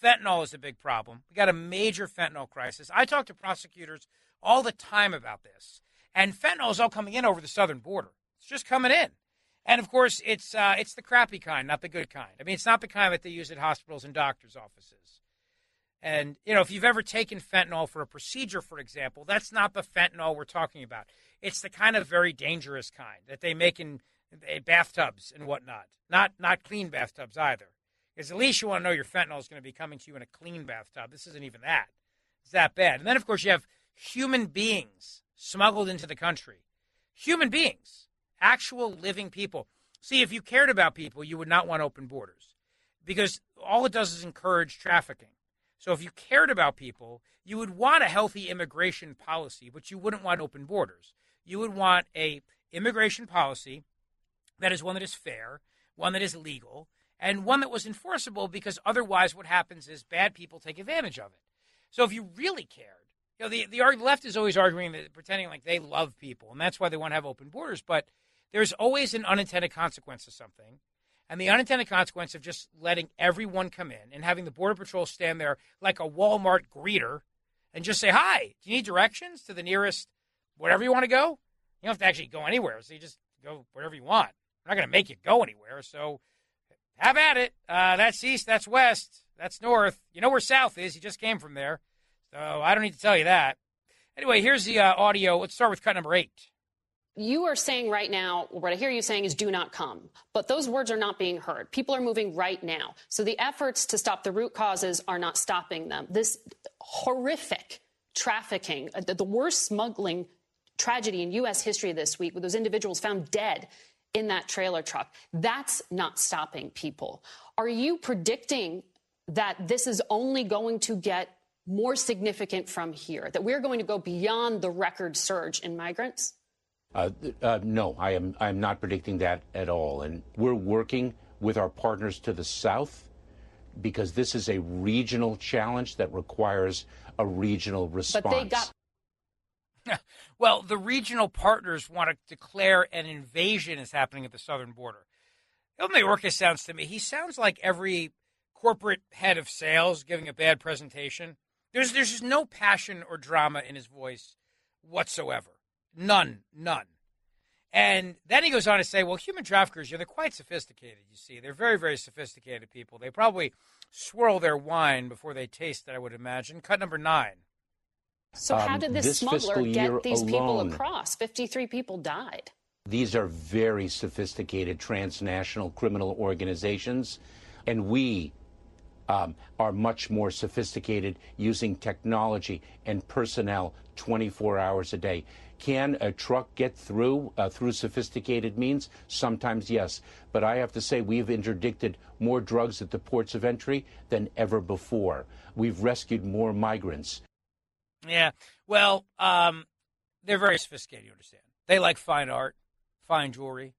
Speaker 2: fentanyl is a big problem. We got a major fentanyl crisis. I talk to prosecutors all the time about this. And fentanyl is all coming in over the southern border. It's just coming in. And of course, it's uh, it's the crappy kind, not the good kind. I mean, it's not the kind that they use at hospitals and doctors' offices. And, you know, if you've ever taken fentanyl for a procedure, for example, that's not the fentanyl we're talking about. It's the kind of very dangerous kind that they make in eh, bathtubs and whatnot. Not not clean bathtubs either. Because at least you want to know your fentanyl is going to be coming to you in a clean bathtub. This isn't even that. It's that bad. And then, of course, you have human beings smuggled into the country. Human beings, actual living people. See, if you cared about people, you would not want open borders because all it does is encourage trafficking. So if you cared about people, you would want a healthy immigration policy, but you wouldn't want open borders. You would want a immigration policy that is one that is fair, one that is legal, and one that was enforceable because otherwise what happens is bad people take advantage of it. So if you really cared, you know, the, the left is always arguing that pretending like they love people, and that's why they want to have open borders, but there's always an unintended consequence of something. And the unintended consequence of just letting everyone come in and having the Border Patrol stand there like a Walmart greeter and just say, Hi, do you need directions to the nearest wherever you want to go? You don't have to actually go anywhere. So you just go wherever you want. I'm not going to make you go anywhere. So have at it. Uh, that's east, that's west, that's north. You know where south is. You just came from there. So I don't need to tell you that. Anyway, here's the uh, audio. Let's start with cut number eight
Speaker 9: you are saying right now, what I hear you saying is do not come. But those words are not being heard. People are moving right now. So the efforts to stop the root causes are not stopping them. This horrific trafficking, uh, the worst smuggling tragedy in U.S. history this week, with those individuals found dead in that trailer truck, that's not stopping people. Are you predicting that this is only going to get more significant from here, that we're going to go beyond the record surge in migrants?
Speaker 15: Uh, uh, no, I am. I am not predicting that at all. And we're working with our partners to the south because this is a regional challenge that requires a regional response. But they got. [LAUGHS]
Speaker 2: well, the regional partners want to declare an invasion is happening at the southern border. El Mayorkas sounds to me. He sounds like every corporate head of sales giving a bad presentation. There's there's just no passion or drama in his voice whatsoever. None, none. And then he goes on to say, well, human traffickers, you know, they're quite sophisticated, you see. They're very, very sophisticated people. They probably swirl their wine before they taste it, I would imagine. Cut number nine.
Speaker 9: So, um, how did this, this smuggler get these alone, people across? 53 people died.
Speaker 15: These are very sophisticated transnational criminal organizations, and we um, are much more sophisticated using technology and personnel 24 hours a day. Can a truck get through uh, through sophisticated means? Sometimes yes. But I have to say, we've interdicted more drugs at the ports of entry than ever before. We've rescued more migrants.
Speaker 2: Yeah. Well, um, they're very sophisticated, you understand. They like fine art. fine jewelry.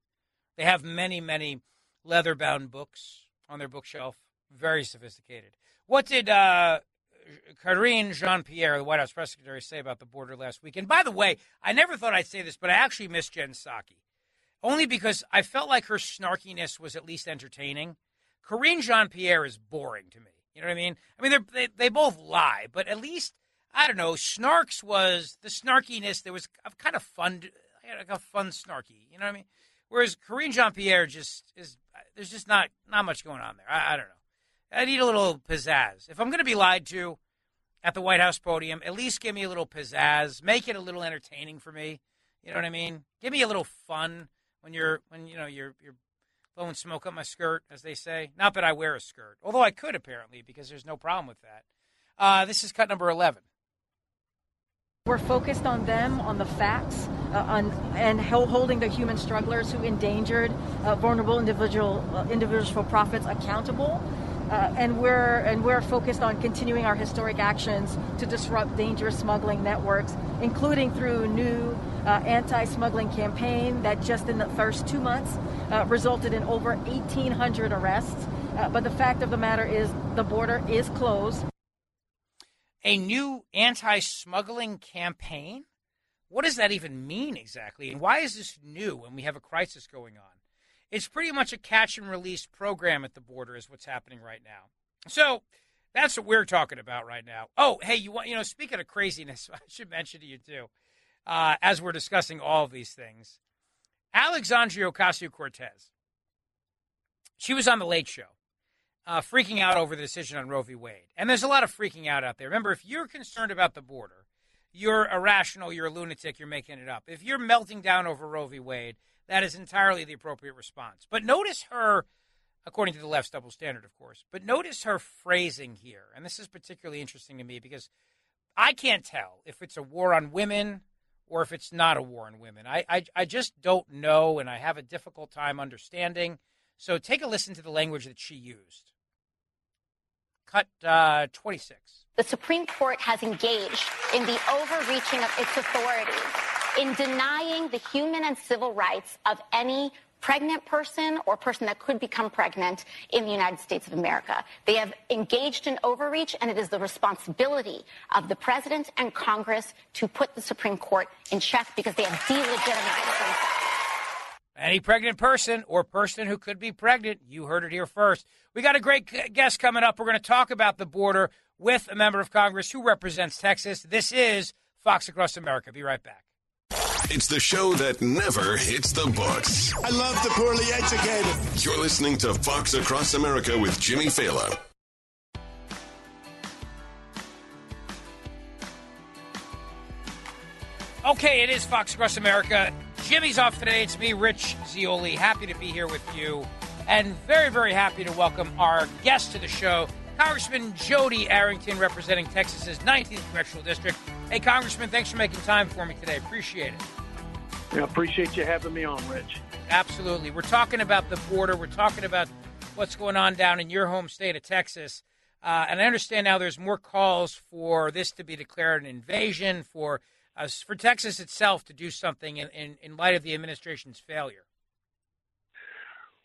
Speaker 2: They have many, many leather bound books on their bookshelf. Very sophisticated. What did uh, Karine Jean Pierre, the White House press secretary, say about the border last week? And by the way, I never thought I'd say this, but I actually miss Jen Psaki. Only because I felt like her snarkiness was at least entertaining. Karine Jean Pierre is boring to me. You know what I mean? I mean, they they both lie, but at least I don't know. Snarks was the snarkiness. There was a kind of fun, like a fun snarky. You know what I mean? Whereas Karine Jean Pierre just is. There's just not not much going on there. I, I don't know. I need a little pizzazz. If I'm going to be lied to at the White House podium, at least give me a little pizzazz. Make it a little entertaining for me. You know what I mean? Give me a little fun when you're when you know you're you're blowing smoke up my skirt, as they say. Not that I wear a skirt, although I could apparently because there's no problem with that. Uh, this is cut number eleven.
Speaker 16: We're focused on them, on the facts, uh, on and holding the human strugglers who endangered uh, vulnerable individual uh, individuals for profits accountable. Uh, and we're and we're focused on continuing our historic actions to disrupt dangerous smuggling networks, including through new uh, anti-smuggling campaign that just in the first two months uh, resulted in over 1,800 arrests. but the fact of the matter is, the border is closed
Speaker 2: a new anti smuggling campaign? What does that even mean exactly? And why is this new when we have a crisis going on? It's pretty much a catch and release program at the border, is what's happening right now. So that's what we're talking about right now. Oh, hey, you want, you know, speaking of craziness, [LAUGHS] I should mention to you too, uh, as we're discussing all of these things, Alexandria Ocasio Cortez. She was on the Late Show uh, freaking out over the decision on Roe v. Wade. And there's a lot of freaking out out there. Remember, if you're concerned about the border, you're irrational, you're a lunatic, you're making it up. If you're melting down over Roe v. Wade, that is entirely the appropriate response. But notice her, according to the left's double standard, of course, but notice her phrasing here. And this is particularly interesting to me because I can't tell if it's a war on women or if it's not a war on women. I, I, I just don't know, and I have a difficult time understanding. So take a listen to the language that she used cut uh, 26.
Speaker 17: The Supreme Court has engaged in the overreaching of its authority in denying the human and civil rights of any pregnant person or person that could become pregnant in the United States of America. They have engaged in overreach, and it is the responsibility of the president and Congress to put the Supreme Court in check because they have delegitimized themselves.
Speaker 2: Any pregnant person or person who could be pregnant, you heard it here first. We got a great guest coming up. We're going to talk about the border with a member of Congress who represents Texas. This is Fox Across America. Be right back.
Speaker 1: It's the show that never hits the books.
Speaker 11: I love the poorly educated.
Speaker 1: You're listening to Fox Across America with Jimmy Failla.
Speaker 2: Okay, it is Fox Across America. Jimmy's off today. It's me, Rich Zeoli. Happy to be here with you. And very, very happy to welcome our guest to the show, Congressman Jodey Arrington, representing Texas's 19th Congressional District. Hey, Congressman, thanks for making time for me today. Appreciate it.
Speaker 18: Yeah, appreciate you having me on, Rich.
Speaker 2: Absolutely. We're talking about the border. We're talking about what's going on down in your home state of Texas. Uh, and I understand now there's more calls for this to be declared an invasion, for uh, for Texas itself to do something in, in, in light of the administration's failure?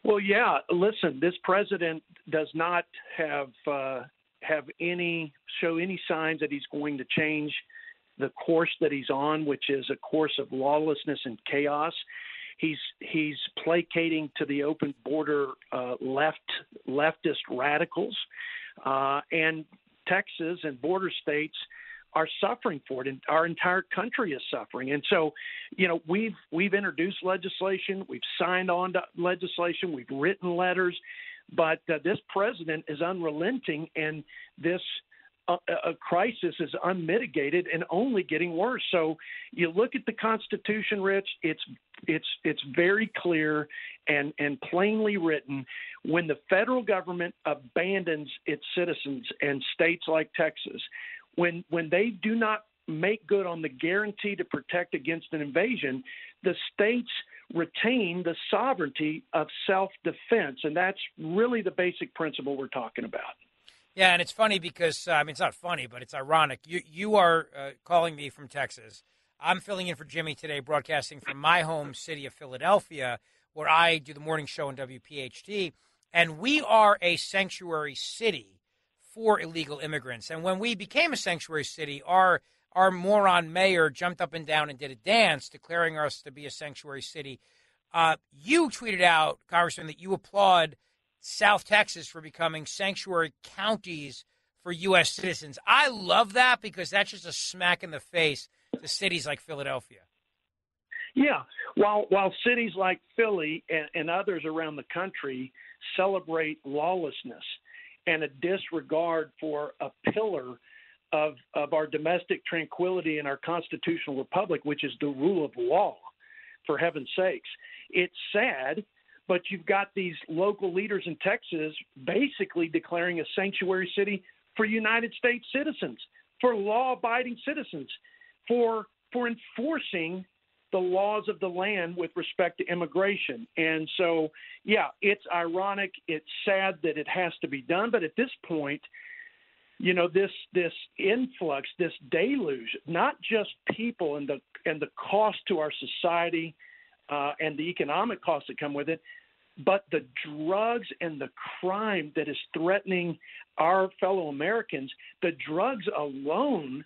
Speaker 18: Well, yeah. Listen, this president does not have uh, have any show any signs that he's going to change the course that he's on, which is a course of lawlessness and chaos. He's he's placating to the open border uh, left leftist radicals, uh, and Texas and border states are suffering for it, and our entire country is suffering. And so, you know, we've we've introduced legislation, we've signed on to legislation, we've written letters, but uh, this president is unrelenting, and this uh, a crisis is unmitigated and only getting worse. So you look at the Constitution, Rich. It's it's it's very clear and and plainly written. When the federal government abandons its citizens and states like Texas, when when they do not make good on the guarantee to protect against an invasion, the states retain the sovereignty of self-defense, and that's really the basic principle we're talking about.
Speaker 2: Yeah, and it's funny because uh, I mean it's not funny, but it's ironic. You you are uh, calling me from Texas. I'm filling in for Jimmy today, broadcasting from my home city of Philadelphia, where I do the morning show on WPHT. And we are a sanctuary city for illegal immigrants. And when we became a sanctuary city, our our moron mayor jumped up and down and did a dance declaring us to be a sanctuary city. Uh, you tweeted out, Congressman, that you applaud South Texas for becoming sanctuary counties for U.S. citizens. I love that because that's just a smack in the face to cities like Philadelphia.
Speaker 18: Yeah, while while cities like Philly and, and others around the country celebrate lawlessness and a disregard for a pillar of of our domestic tranquility and our constitutional republic, which is the rule of law, for heaven's sakes, it's sad. But you've got these local leaders in Texas basically declaring a sanctuary city for United States citizens, for law-abiding citizens, for for enforcing the laws of the land with respect to immigration. And so, yeah, it's ironic. It's sad that it has to be done. But at this point, you know, this this influx, this deluge, not just people and the and the cost to our society uh, and the economic costs that come with it, but the drugs and the crime that is threatening our fellow Americans, the drugs alone,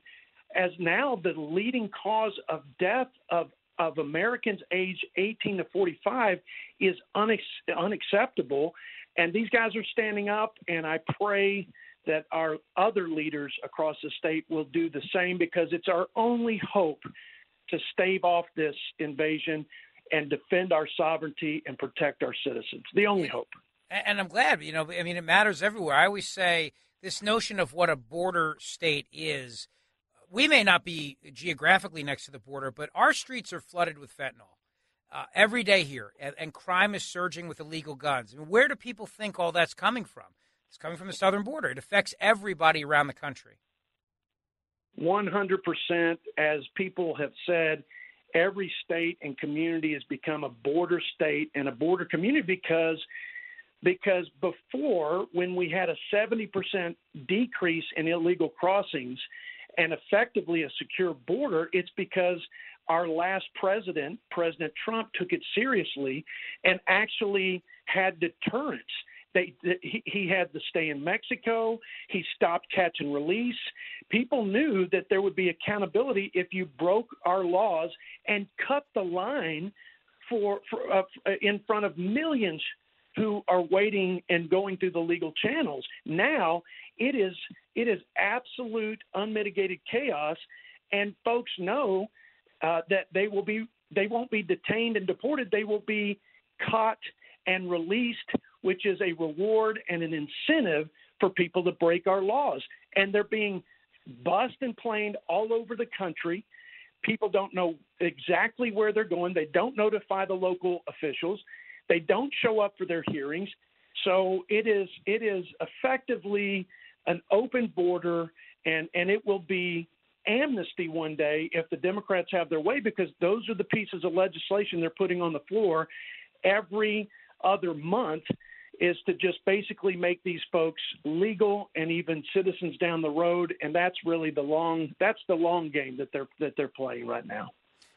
Speaker 18: as now the leading cause of death of of Americans aged 18 to 45 is unex- unacceptable. And these guys are standing up, and I pray that our other leaders across the state will do the same because it's our only hope to stave off this invasion and defend our sovereignty and protect our citizens. The only hope.
Speaker 2: And I'm glad, you know, I mean, it matters everywhere. I always say this notion of what a border state is we may not be geographically next to the border, but our streets are flooded with fentanyl uh, every day here, and, and, crime is surging with illegal guns. I mean, where do people think all that's coming from? It's coming from the southern border. It affects everybody around the country.
Speaker 18: 100%. As people have said, every state and community has become a border state and a border community because because before when we had a 70% decrease in illegal crossings and effectively a secure border, it's because our last president, President Trump, took it seriously and actually had deterrence. They, he, he had to stay in Mexico. He stopped catch and release. People knew that there would be accountability if you broke our laws and cut the line for, for uh, in front of millions who are waiting and going through the legal channels. Now it is it is absolute unmitigated chaos, and folks know uh, that they will be they won't be detained and deported. They will be caught and released, which is a reward and an incentive for people to break our laws. And they're being bussed and planed all over the country. People don't know exactly where they're going. They don't notify the local officials. They don't show up for their hearings. So it is it is effectively an open border, and and it will be amnesty one day if the Democrats have their way, because those are the pieces of legislation they're putting on the floor every other month is to just basically make these folks legal and even citizens down the road and that's really the long that's the long game that they're that they're playing right now.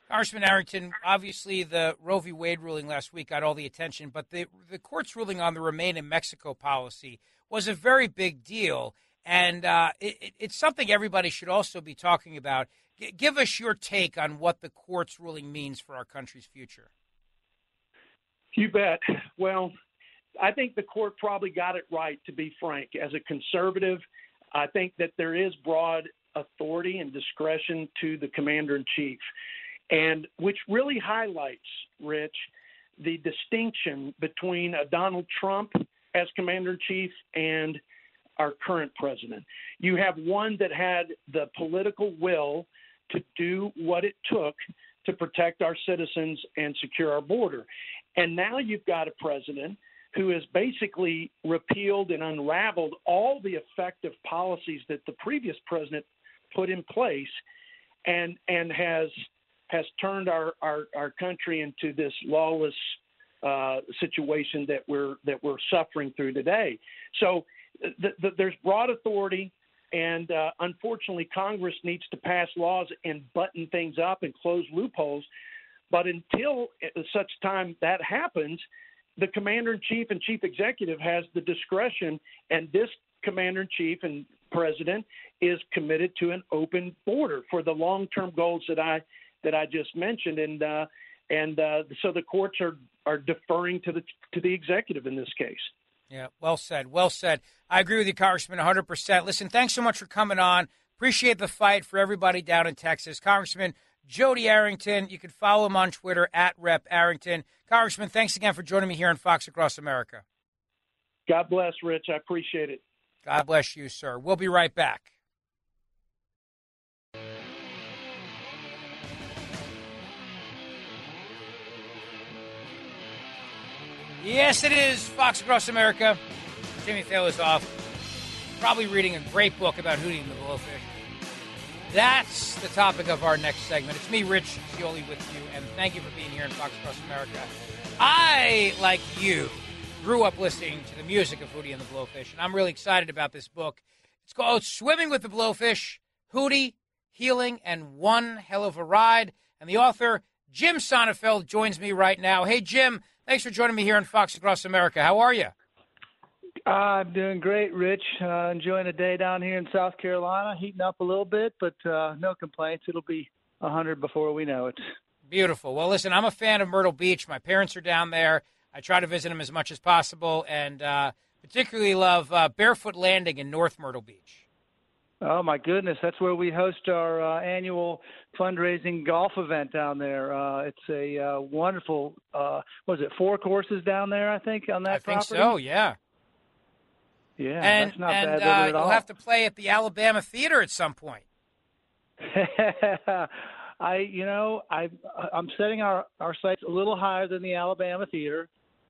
Speaker 2: Congressman Arrington, obviously the Roe v. Wade ruling last week got all the attention, but the the court's ruling on the Remain in Mexico policy was a very big deal, and uh, it, it's something everybody should also be talking about. G- give us your take on what the court's ruling means for our country's future.
Speaker 18: You bet. Well, I think the court probably got it right. To be frank, as a conservative, I think that there is broad authority and discretion to the commander in chief and which really highlights, Rich, the distinction between a Donald Trump as commander in chief and our current president. You have one that had the political will to do what it took to protect our citizens and secure our border. And now you've got a president who has basically repealed and unraveled all the effective policies that the previous president put in place and and has has turned our, our, our country into this lawless uh, situation that we're that we're suffering through today. So the, the, there's broad authority, And uh, unfortunately, Congress needs to pass laws and button things up and close loopholes. But until such time that happens, the commander in chief and chief executive has the discretion, and this commander in chief and president is committed to an open border for the long term goals that I that I just mentioned, and uh, and uh, so the courts are are deferring to the to the executive in this case.
Speaker 2: Yeah, well said. Well said. I agree with you, Congressman, 100%. Listen, thanks so much for coming on. Appreciate the fight for everybody down in Texas. Congressman Jodey Arrington, you can follow him on Twitter at Rep Arrington. Congressman, thanks again for joining me here on Fox Across America.
Speaker 18: God bless, Rich. I appreciate it.
Speaker 2: God bless you, sir. We'll be right back. Yes, it is Fox Across America. Jimmy Fail is off. Probably reading a great book about Hootie and the Blowfish. That's the topic of our next segment. It's me, Rich Zeoli, with you, and thank you for being here in Fox Across America. I, like you, grew up listening to the music of Hootie and the Blowfish, and I'm really excited about this book. It's called Swimming with the Blowfish Hootie, Healing, and One Hell of a Ride. And the author, Jim Sonefeld, joins me right now. Hey, Jim, Thanks for joining me here on Fox Across America. How are you?
Speaker 19: I'm doing great, Rich. Uh, enjoying a day down here in South Carolina, heating up a little bit, but uh, no complaints. It'll be 100 before we know it.
Speaker 2: Beautiful. Well, listen, I'm a fan of Myrtle Beach. My parents are down there. I try to visit them as much as possible, and uh, particularly love uh, Barefoot Landing in North Myrtle Beach.
Speaker 19: Oh my goodness, that's where we host our uh, annual fundraising golf event down there. Uh, it's a uh, wonderful. Uh, was it four courses down there? I think on that I
Speaker 2: property.
Speaker 19: think
Speaker 2: so. Yeah.
Speaker 19: Yeah,
Speaker 2: and,
Speaker 19: that's not
Speaker 2: and,
Speaker 19: bad
Speaker 2: uh,
Speaker 19: at all.
Speaker 2: You'll have to play at the Alabama Theater at some point. [LAUGHS]
Speaker 19: I, you know, I I'm setting our our sights a little higher than the Alabama Theater,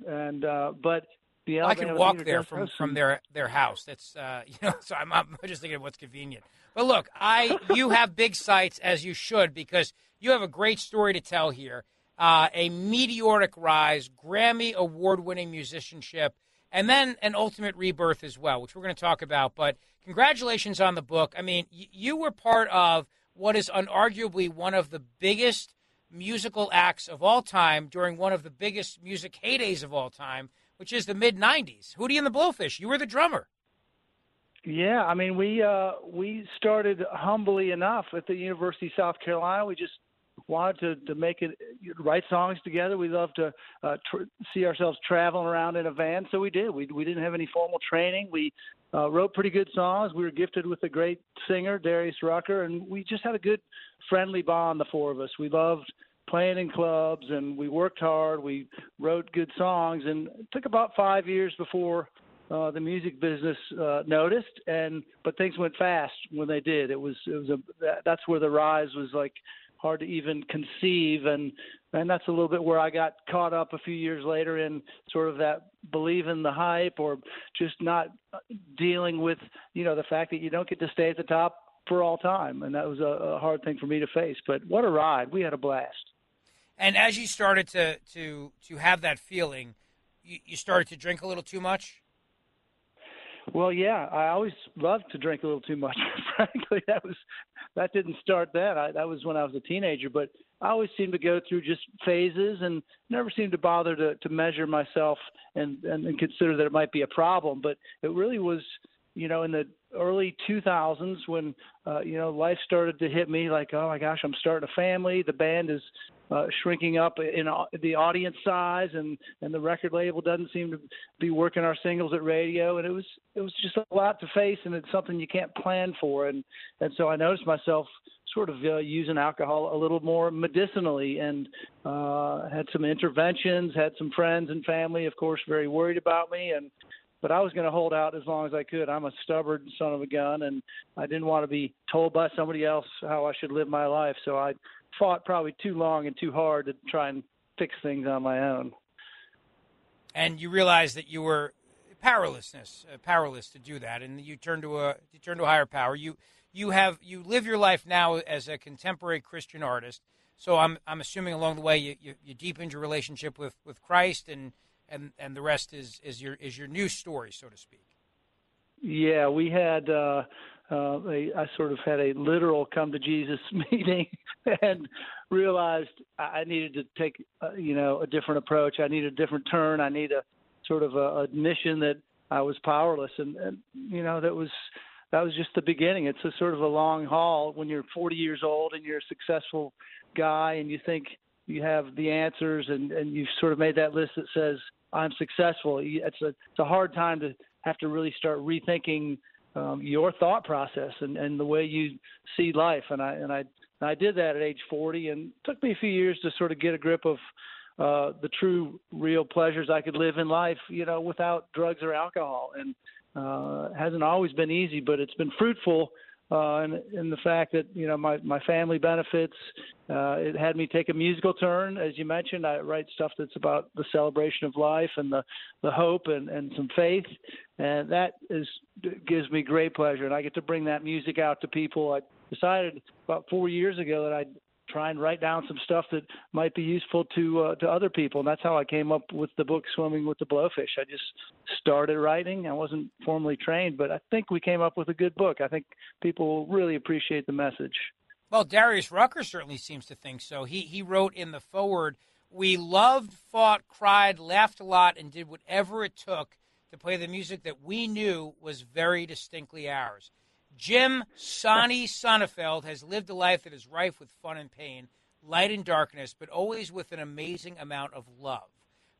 Speaker 19: and uh, but the
Speaker 2: I can walk there from, from their their house. That's uh, [LAUGHS] you know, so I'm, I'm just thinking of what's convenient. But look, I you [LAUGHS] have big sights as you should because you have a great story to tell here. Uh, a meteoric rise, Grammy award winning musicianship, and then an ultimate rebirth as well, which we're going to talk about. But congratulations on the book. I mean, y- you were part of what is unarguably one of the biggest musical acts of all time during one of the biggest music heydays of all time which is the mid '90s. Hootie and the Blowfish. You were the drummer.
Speaker 19: Yeah, I mean we uh, we started humbly enough at the University of South Carolina. We just wanted to to make it write songs together. We loved to uh, tr- see ourselves traveling around in a van, so we did. We we didn't have any formal training. We uh, wrote pretty good songs. We were gifted with a great singer, Darius Rucker, and we just had a good friendly bond. The four of us. We loved playing in clubs and we worked hard. We wrote good songs, and it took about five years before uh, the music business uh, noticed. And but things went fast when they did. It was it was a that's where the rise was like hard to even conceive and and that's a little bit where I got caught up a few years later in sort of that believe in the hype or just not dealing with you know the fact that you don't get to stay at the top for all time and that was a, a hard thing for me to face but what a ride we had a blast
Speaker 2: and as you started to to to have that feeling, you, you started to drink a little too much.
Speaker 19: Well, yeah, I always loved to drink a little too much. [LAUGHS] Frankly, that was that didn't start then. I, that was when I was a teenager. But I always seemed to go through just phases, and never seemed to bother to to measure myself and and, and consider that it might be a problem. But it really was, you know, in the early 2000s when uh, you know life started to hit me like, oh my gosh, I'm starting a family. The band is uh, shrinking up in the audience size, and and the record label doesn't seem to be working our singles at radio, and it was it was just a lot to face, and it's something you can't plan for, and and so I noticed myself sort of uh, using alcohol a little more medicinally, and uh, had some interventions, had some friends and family, of course, very worried about me, and but I was going to hold out as long as I could. I'm a stubborn son of a gun, and I didn't want to be told by somebody else how I should live my life. So I fought probably too long and too hard to try and fix things on my own.
Speaker 2: And you realized that you were powerlessness, uh, powerless to do that, and you turn to a you turn to a higher power. You you have you live your life now as a contemporary Christian artist. So I'm I'm assuming along the way you, you, you deepened your relationship with, with Christ and, and and the rest is, is your is your new story, so to speak.
Speaker 19: Yeah, we had uh, uh, I sort of had a literal come to Jesus [LAUGHS] meeting and realized I needed to take, uh, you know, a different approach. I needed a different turn. I need a sort of a admission that I was powerless, and, and you know that was that was just the beginning. It's a sort of a long haul when you're 40 years old and you're a successful guy and you think you have the answers and and you've sort of made that list that says I'm successful. It's a it's a hard time to have to really start rethinking um, your thought process and, and the way you see life. And I and I and I did that at age 40, and it took me a few years to sort of get a grip of uh, the true, real pleasures I could live in life, you know, without drugs or alcohol. And uh, hasn't always been easy, but it's been fruitful uh, in, in the fact that you know my my family benefits. Uh, it had me take a musical turn, as you mentioned. I write stuff that's about the celebration of life and the the hope and and some faith, and that is gives me great pleasure. And I get to bring that music out to people. I decided about four years ago that I'd try and write down some stuff that might be useful to uh, to other people. And that's how I came up with the book Swimming with the Blowfish. I just started writing. I wasn't formally trained, but I think we came up with a good book. I think people will really appreciate the message.
Speaker 2: Well, Darius Rucker certainly seems to think so. He he wrote in the foreword, "We loved, fought, cried, laughed a lot, and did whatever it took to play the music that we knew was very distinctly ours." Jim Sonny Sonefeld has lived a life that is rife with fun and pain, light and darkness, but always with an amazing amount of love.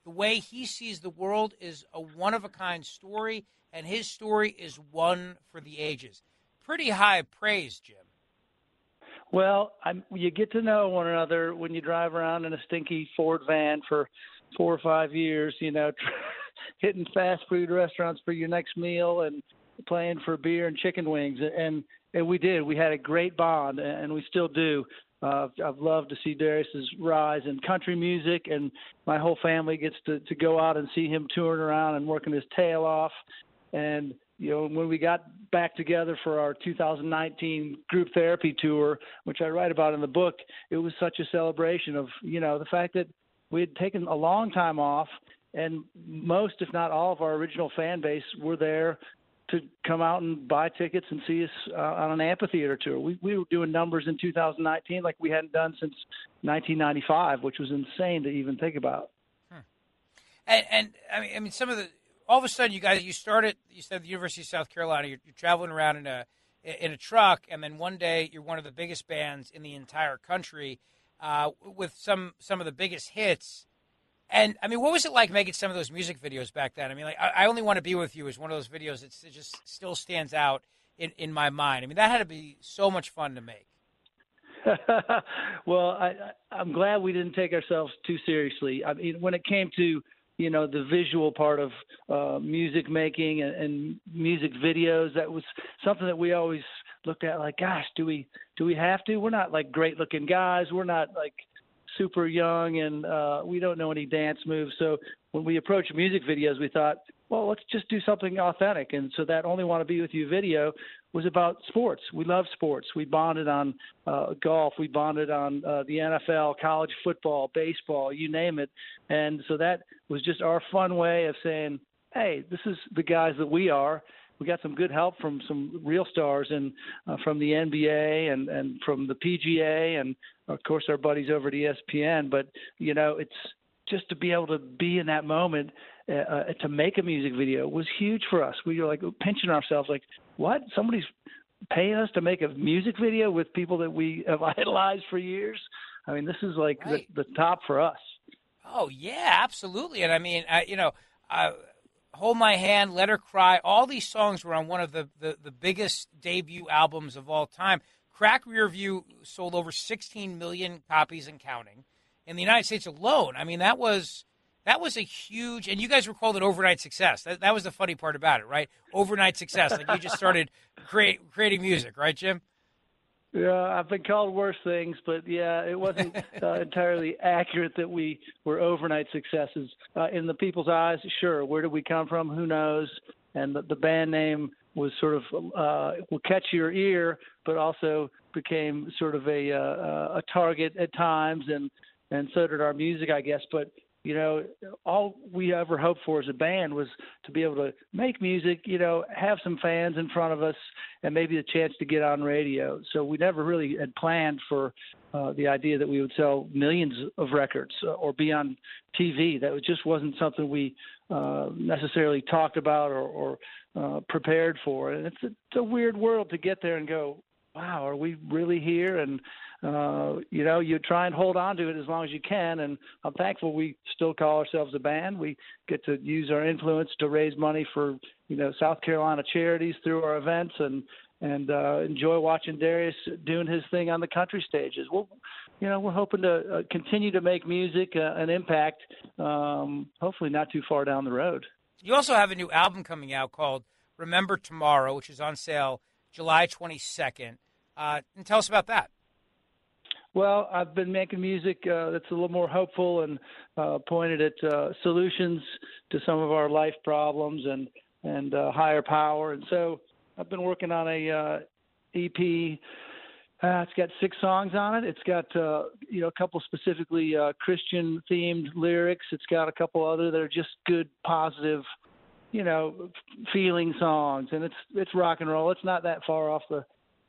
Speaker 2: The way he sees the world is a one of a kind story, and his story is one for the ages. Pretty high praise, Jim.
Speaker 19: Well, I'm, you get to know one another when you drive around in a stinky Ford van for four or five years, you know, [LAUGHS] hitting fast food restaurants for your next meal and playing for beer and chicken wings, and and we did. We had a great bond, and we still do. Uh, I've loved to see Darius's rise in country music, and my whole family gets to to go out and see him touring around and working his tail off. And you know, when we got back together for our 2019 group therapy tour, which I write about in the book, it was such a celebration of you know the fact that we had taken a long time off and most, if not all, of our original fan base were there to come out and buy tickets and see us uh, on an amphitheater tour. We we were doing numbers in 2019 like we hadn't done since 1995, which was insane to even think about.
Speaker 2: Hmm. And, and I mean, I mean, some of the all of a sudden, you guys, you started. You said the University of South Carolina. You're, you're traveling around in a in a truck, and then one day you're one of the biggest bands in the entire country uh, with some some of the biggest hits. And I mean, what was it like making some of those music videos back then? I mean, like I, only want to be with you is one of those videos that just still stands out in in my mind. I mean, that had to be so much fun to make. [LAUGHS]
Speaker 19: well, I, I'm glad we didn't take ourselves too seriously. I mean, when it came to you know the visual part of uh, music making and, and music videos, that was something that we always looked at like, gosh, do we do we have to? We're not like great looking guys. We're not like super young and uh, we don't know any dance moves. So when we approached music videos, we thought, well, let's just do something authentic. And so that Only Want to Be With You video was about sports. We love sports. We bonded on uh, golf. We bonded on uh, the NFL, college football, baseball, you name it. And so that was just our fun way of saying, hey, this is the guys that we are we got some good help from some real stars and uh, from the NBA and and from the PGA and of course our buddies over at ESPN. But you know, it's just to be able to be in that moment uh, uh, to make a music video was huge for us. We were like pinching ourselves, like, what? Somebody's paying us to make a music video with people that we have [LAUGHS] idolized for years. I mean, this is like right. the, the top for us.
Speaker 2: Oh yeah, absolutely. And I mean, I, you know, I, Hold My Hand, Let Her Cry, all these songs were on one of the, the, the biggest debut albums of all time. Cracked Rear View sold over 16 million copies and counting in the United States alone. I mean, that was that was a huge, and you guys were called an overnight success. That, that was the funny part about it, right? Overnight success. Like you just started [LAUGHS] create, creating music, right, Jim?
Speaker 19: Yeah, I've been called worse things, but yeah, it wasn't [LAUGHS] uh, entirely accurate that we were overnight successes. Uh, in the people's eyes, sure. Where did we come from? Who knows? And the, the band name was sort of uh, will catch your ear, but also became sort of a uh, a target at times, and and so did our music, I guess. But you know, all we ever hoped for as a band was to be able to make music, you know, have some fans in front of us, and maybe the chance to get on radio. So we never really had planned for uh, the idea that we would sell millions of records uh, or be on TV. That just wasn't something we uh, necessarily talked about or, or uh, prepared for. And it's a, it's a weird world to get there and go, wow, are we really here? And uh, you know, you try and hold on to it as long as you can. And I'm thankful we still call ourselves a band. We get to use our influence to raise money for, you know, South Carolina charities through our events and, and uh, enjoy watching Darius doing his thing on the country stages. Well, you know, we're hoping to uh, continue to make music uh, an impact, um, hopefully not too far down the road.
Speaker 2: You also have a new album coming out called Remember Tomorrow, which is on sale July 22nd. Uh, and tell us about that.
Speaker 19: Well, I've been making music uh, that's a little more hopeful and uh, pointed at uh, solutions to some of our life problems and and uh, higher power. And so I've been working on a uh, EP. Uh, it's got six songs on it. It's got you know a couple specifically Christian themed lyrics. It's got a couple other that are just good, positive, you know, feeling songs. And it's it's rock and roll. It's not that far off the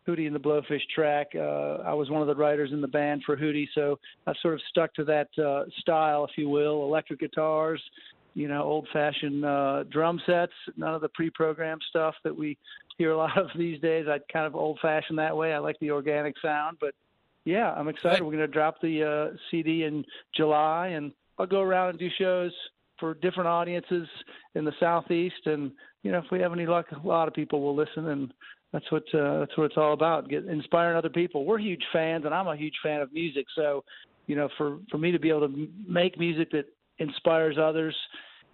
Speaker 19: Hootie and the Blowfish track. Uh, I was one of the writers in the band for Hootie, so I've sort of stuck to that uh, style, if you will. Electric guitars, you know, old-fashioned uh, drum sets. None of the pre-programmed stuff that we hear a [LAUGHS] lot of these days. I kind of old-fashioned that way. I like the organic sound, but yeah, I'm excited. We're going to drop the uh, CD in July, and I'll go around and do shows for different audiences in the southeast and you know if we have any luck a lot of people will listen and that's what uh, that's what it's all about. Get inspiring other people. We're huge fans, and I'm a huge fan of music. So, you know, for for me to be able to make music that inspires others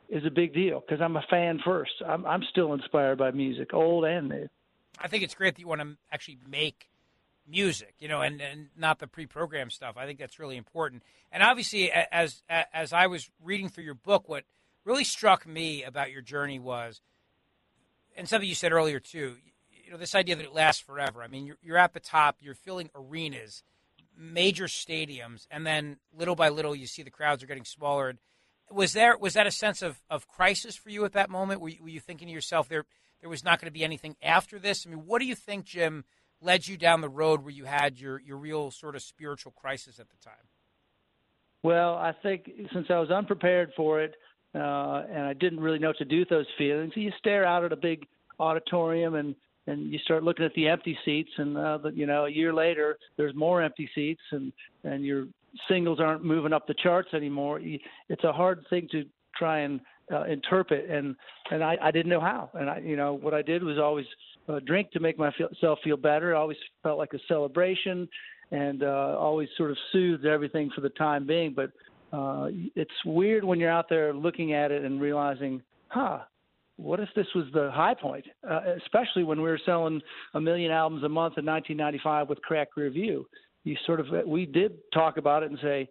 Speaker 19: is a big deal because I'm a fan first. I'm I'm still inspired by music, old and new.
Speaker 2: I think it's great that you want to actually make music, you know, and, and not the pre-programmed stuff. I think that's really important. And obviously, as as I was reading through your book, what really struck me about your journey was, and something you said earlier too know this idea that it lasts forever. I mean, you're, you're at the top, you're filling arenas, major stadiums, and then little by little you see the crowds are getting smaller. Was there was that a sense of, of crisis for you at that moment? Were you, were you thinking to yourself there there was not going to be anything after this? I mean, what do you think, Jim, led you down the road where you had your your real sort of spiritual crisis at the time?
Speaker 19: Well, I think since I was unprepared for it, uh, and I didn't really know what to do with those feelings, you stare out at a big auditorium and and you start looking at the empty seats and uh, you know a year later there's more empty seats and and your singles aren't moving up the charts anymore. It's a hard thing to try and uh, interpret and and I, I didn't know how. And I you know what I did was always uh, drink to make myself feel better. It always felt like a celebration and uh, always sort of soothed everything for the time being. But uh, it's weird when you're out there looking at it and realizing huh what if this was the high point, uh, especially when we were selling a million albums a month in 1995 with Cracked Rear View? You sort of we did talk about it and say,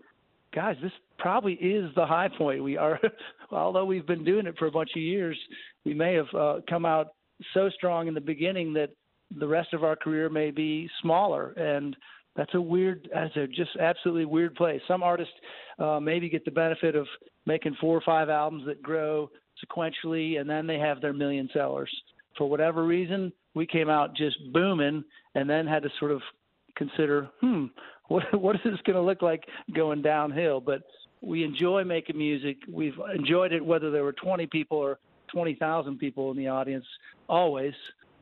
Speaker 19: guys, this probably is the high point. We are, [LAUGHS] although we've been doing it for a bunch of years, we may have uh, come out so strong in the beginning that the rest of our career may be smaller and that's a weird that's a just absolutely weird place some artists uh, maybe get the benefit of making four or five albums that grow sequentially, and then they have their million sellers. For whatever reason, we came out just booming, and then had to sort of consider, hmm, [LAUGHS] what what is this going to look like going downhill? But we enjoy making music. We've enjoyed it whether there were 20 people or 20,000 people in the audience. Always,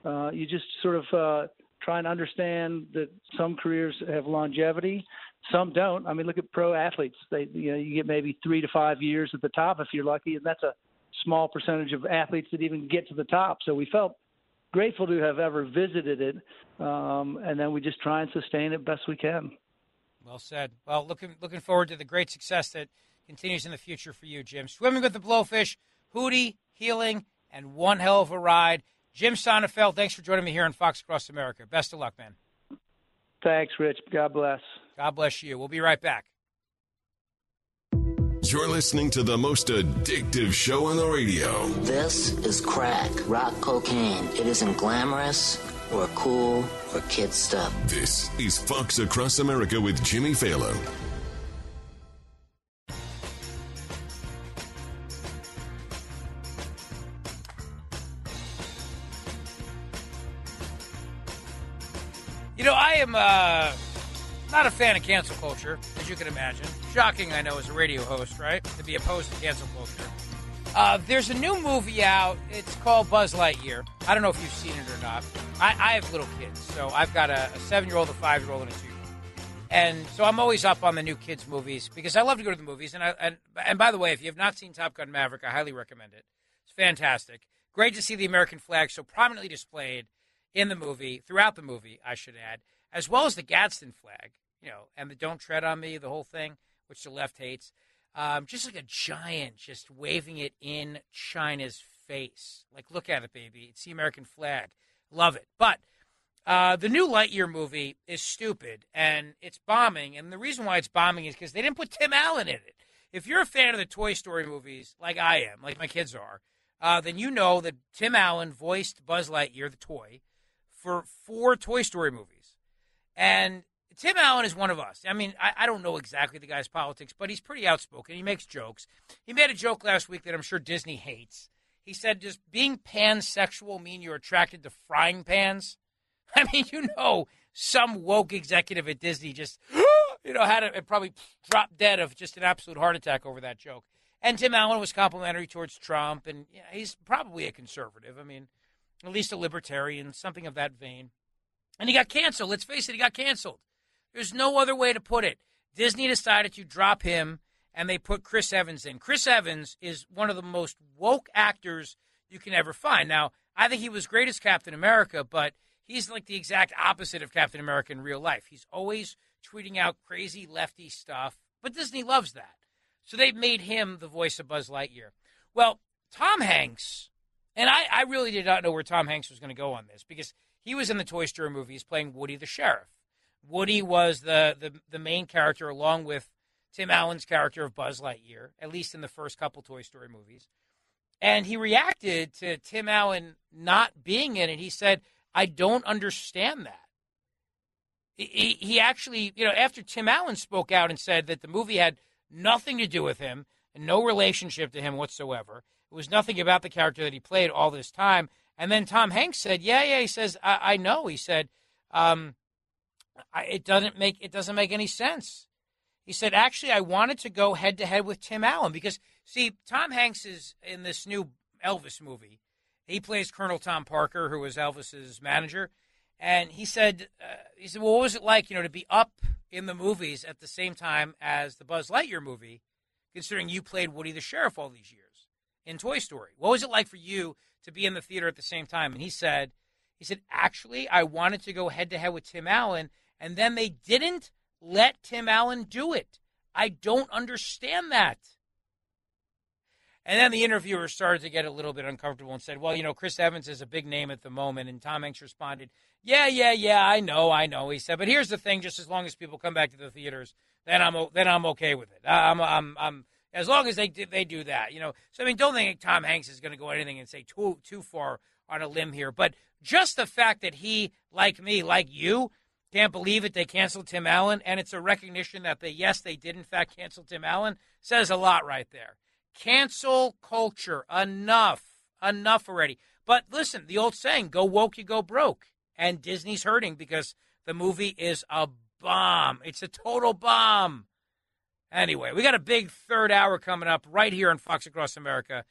Speaker 19: uh, you just sort of uh, try and understand that some careers have longevity, some don't. I mean, look at pro athletes. They, you know, you get maybe three to five years at the top if you're lucky, and that's a small percentage of athletes that even get to the top. So we felt grateful to have ever visited it, um, and then we just try and sustain it best we can.
Speaker 2: Well said. Well, looking looking forward to the great success that continues in the future for you, Jim. Swimming with the Blowfish, Hootie, Healing, and one hell of a ride. Jim Sonefeld, thanks for joining me here on Fox Across America. Best of luck, man.
Speaker 19: Thanks, Rich. God bless.
Speaker 2: God bless you. We'll be right back.
Speaker 1: You're listening to the most addictive show on the radio.
Speaker 20: This is crack, rock cocaine. It isn't glamorous or cool or kid stuff.
Speaker 1: This is Fox Across America with Jimmy Failla.
Speaker 2: You know, I am uh, not a fan of cancel culture, as you can imagine. Shocking, I know, as a radio host, right? To be opposed to cancel culture. Uh, there's a new movie out. It's called Buzz Lightyear. I don't know if you've seen it or not. I, I have little kids, so I've got a, a seven year old, a five year old, and a two year old. And so I'm always up on the new kids' movies because I love to go to the movies. And, I, and, and by the way, if you have not seen Top Gun Maverick, I highly recommend it. It's fantastic. Great to see the American flag so prominently displayed in the movie, throughout the movie, I should add, as well as the Gadsden flag, you know, and the Don't Tread on Me, the whole thing, which the left hates. Um, just like a giant, just waving it in China's face. Like, look at it, baby. It's the American flag. Love it. But uh, the new Lightyear movie is stupid and it's bombing. And the reason why it's bombing is because they didn't put Tim Allen in it. If you're a fan of the Toy Story movies, like I am, like my kids are, uh, then you know that Tim Allen voiced Buzz Lightyear, the toy, for four Toy Story movies. And Tim Allen is one of us. I mean, I, I, don't know exactly the guy's politics, but he's pretty outspoken. He makes jokes. He made a joke last week that I'm sure Disney hates. He said, Does being pansexual mean you're attracted to frying pans? [LAUGHS] I mean, you know, some woke executive at Disney just, [GASPS] you know, had it probably dropped dead of just an absolute heart attack over that joke. And Tim Allen was complimentary towards Trump, and he's probably a conservative. I mean, at least a libertarian, something of that vein. And he got canceled. Let's face it, he got canceled. There's no other way to put it. Disney decided to drop him and they put Chris Evans in. Chris Evans is one of the most woke actors you can ever find. Now, I think he was great as Captain America, but he's like the exact opposite of Captain America in real life. He's always tweeting out crazy lefty stuff, but Disney loves that. So they've made him the voice of Buzz Lightyear. Well, Tom Hanks, and I, I really did not know where Tom Hanks was going to go on this because he was in the Toy Story movies playing Woody the Sheriff. Woody was the, the, the main character along with Tim Allen's character of Buzz Lightyear, at least in the first couple Toy Story movies. And he reacted to Tim Allen not being in it. He said, I don't understand that. He, he actually, you know, after Tim Allen spoke out and said that the movie had nothing to do with him and no relationship to him whatsoever, it was nothing about the character that he played all this time. And then Tom Hanks said, "Yeah, yeah." He says, "I, I know." He said, um, I, it doesn't make it doesn't make any sense. He said, actually, I wanted to go head to head with Tim Allen because see, Tom Hanks is in this new Elvis movie. He plays Colonel Tom Parker, who was Elvis's manager, and he said, uh, he said, well, what was it like, you know, to be up in the movies at the same time as the Buzz Lightyear movie, considering you played Woody the Sheriff all these years in Toy Story? What was it like for you to be in the theater at the same time? And he said, he said, actually, I wanted to go head to head with Tim Allen and then they didn't let Tim Allen do it. I don't understand that. And then the interviewer started to get a little bit uncomfortable and said, Well, you know, Chris Evans is a big name at the moment. And Tom Hanks responded, Yeah, yeah, yeah, I know, I know. He said, But here's the thing just as long as people come back to the theaters, then I'm, then I'm okay with it. I'm, I'm, I'm, as long as they, they do that, you know. So, I mean, don't think Tom Hanks is going to go anything and say too, too far on a limb here. But just the fact that he, like me, like you, can't believe it. They canceled Tim Allen, and it's a recognition that they, yes, they did in fact cancel Tim Allen. Says a lot right there. Cancel culture. Enough. Enough already. But listen, the old saying, go woke, you go broke. And Disney's hurting because the movie is a bomb. It's a total bomb. Anyway, we got a big third hour coming up right here on Fox Across America.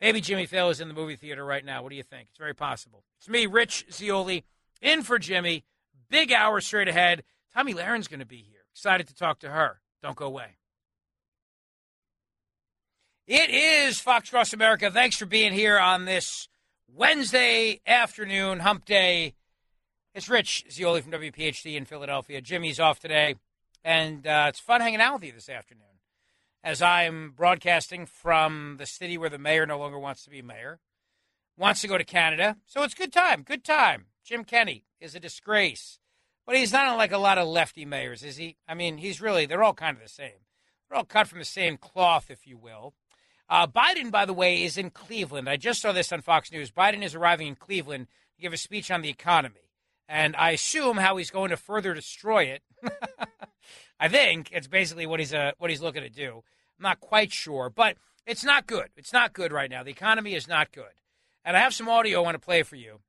Speaker 2: Maybe Jimmy Failla is in the movie theater right now. What do you think? It's very possible. It's me, Rich Zeoli, in for Jimmy. Big hour straight ahead. Tomi Lahren's going to be here. Excited to talk to her. Don't go away. It is Fox Across America. Thanks for being here on this Wednesday afternoon, hump day. It's Rich Zeoli from WPHT in Philadelphia. Jimmy's off today, and uh, it's fun hanging out with you this afternoon as I'm broadcasting from the city where the mayor no longer wants to be mayor, wants to go to Canada. So it's good time, good time. Jim Kenney is a disgrace. But he's not like a lot of lefty mayors, is he? I mean, he's really, they're all kind of the same. They're all cut from the same cloth, if you will. Uh, Biden, by the way, is in Cleveland. I just saw this on Fox News. Biden is arriving in Cleveland to give a speech on the economy. And I assume how he's going to further destroy it. [LAUGHS] I think it's basically what he's uh, what he's looking to do. I'm not quite sure, but it's not good. It's not good right now. The economy is not good. And I have some audio I want to play for you,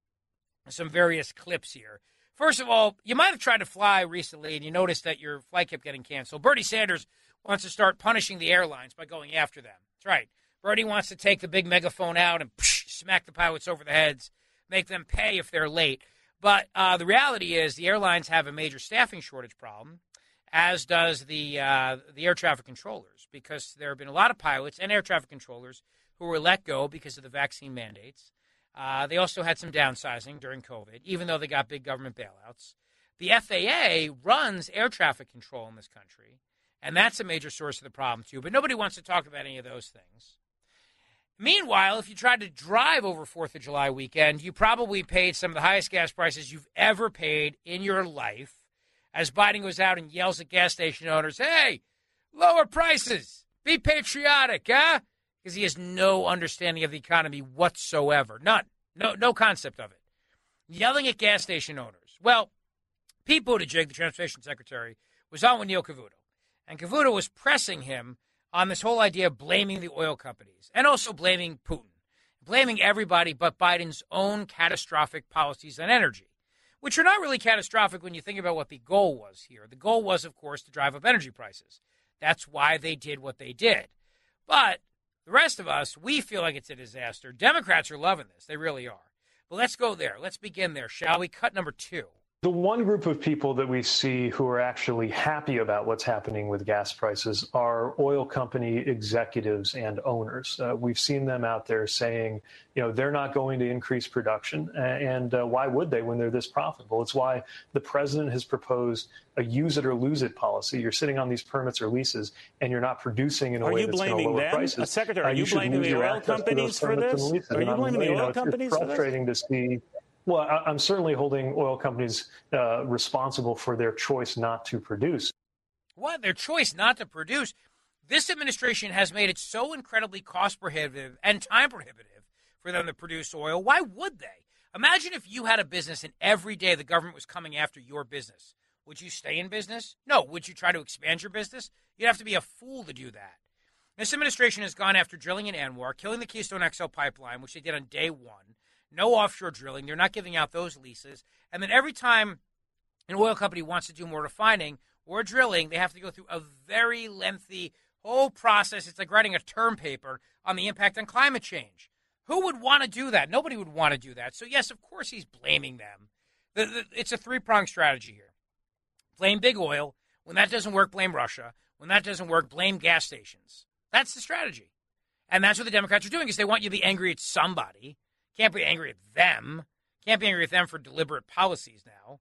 Speaker 2: some various clips here. First of all, you might have tried to fly recently and you noticed that your flight kept getting canceled. Bernie Sanders wants to start punishing the airlines by going after them. That's right. Bernie wants to take the big megaphone out and psh, smack the pilots over the heads, make them pay if they're late. But uh, the reality is, the airlines have a major staffing shortage problem, as does the uh, the air traffic controllers, because there have been a lot of pilots and air traffic controllers who were let go because of the vaccine mandates. Uh, they also had some downsizing during COVID, even though they got big government bailouts. The FAA runs air traffic control in this country, and that's a major source of the problem, too. But nobody wants to talk about any of those things. Meanwhile, if you tried to drive over 4th of July weekend, you probably paid some of the highest gas prices you've ever paid in your life as Biden goes out and yells at gas station owners, hey, lower prices, be patriotic, huh? Because he has no understanding of the economy whatsoever. None. No, no concept of it. Yelling at gas station owners. Well, Pete Buttigieg, the transportation secretary, was on with Neil Cavuto. And Cavuto was pressing him on this whole idea of blaming the oil companies and also blaming Putin, blaming everybody but Biden's own catastrophic policies on energy, which are not really catastrophic when you think about what the goal was here. The goal was, of course, to drive up energy prices. That's why they did what they did. But the rest of us, we feel like it's a disaster. Democrats are loving this. They really are. But let's go there. Let's begin there, shall we? Cut number two.
Speaker 21: The one group of people that we see who are actually happy about what's happening with gas prices are oil company executives and owners. Uh, we've seen them out there saying, you know, they're not going to increase production. And uh, why would they when they're this profitable? It's why the president has proposed a use it or lose it policy. You're sitting on these permits or leases and you're not producing in a
Speaker 22: are
Speaker 21: way
Speaker 22: you
Speaker 21: that's
Speaker 22: blaming
Speaker 21: to lower
Speaker 22: them?
Speaker 21: prices.
Speaker 22: Uh, Secretary, are
Speaker 21: uh,
Speaker 22: you,
Speaker 21: you
Speaker 22: blaming the oil companies for this? Are you blaming the oil companies
Speaker 21: it's
Speaker 22: for this?
Speaker 21: frustrating to see well, I'm certainly holding oil companies uh, responsible for their choice not to produce.
Speaker 2: What? Their choice not to produce? This administration has made it so incredibly cost prohibitive and time prohibitive for them to produce oil. Why would they? Imagine if you had a business and every day the government was coming after your business. Would you stay in business? No. Would you try to expand your business? You'd have to be a fool to do that. This administration has gone after drilling in ANWR, killing the Keystone XL pipeline, which they did on day one no offshore drilling. They're not giving out those leases. And then every time an oil company wants to do more refining or drilling, they have to go through a very lengthy whole process. It's like writing a term paper on the impact on climate change. Who would want to do that? Nobody would want to do that. So, yes, of course, he's blaming them. The, the, it's a three pronged strategy here blame big oil. When that doesn't work, blame Russia. When that doesn't work, blame gas stations. That's the strategy. And that's what the Democrats are doing is they want you to be angry at somebody can't be angry at them. Can't be angry at them for deliberate policies now.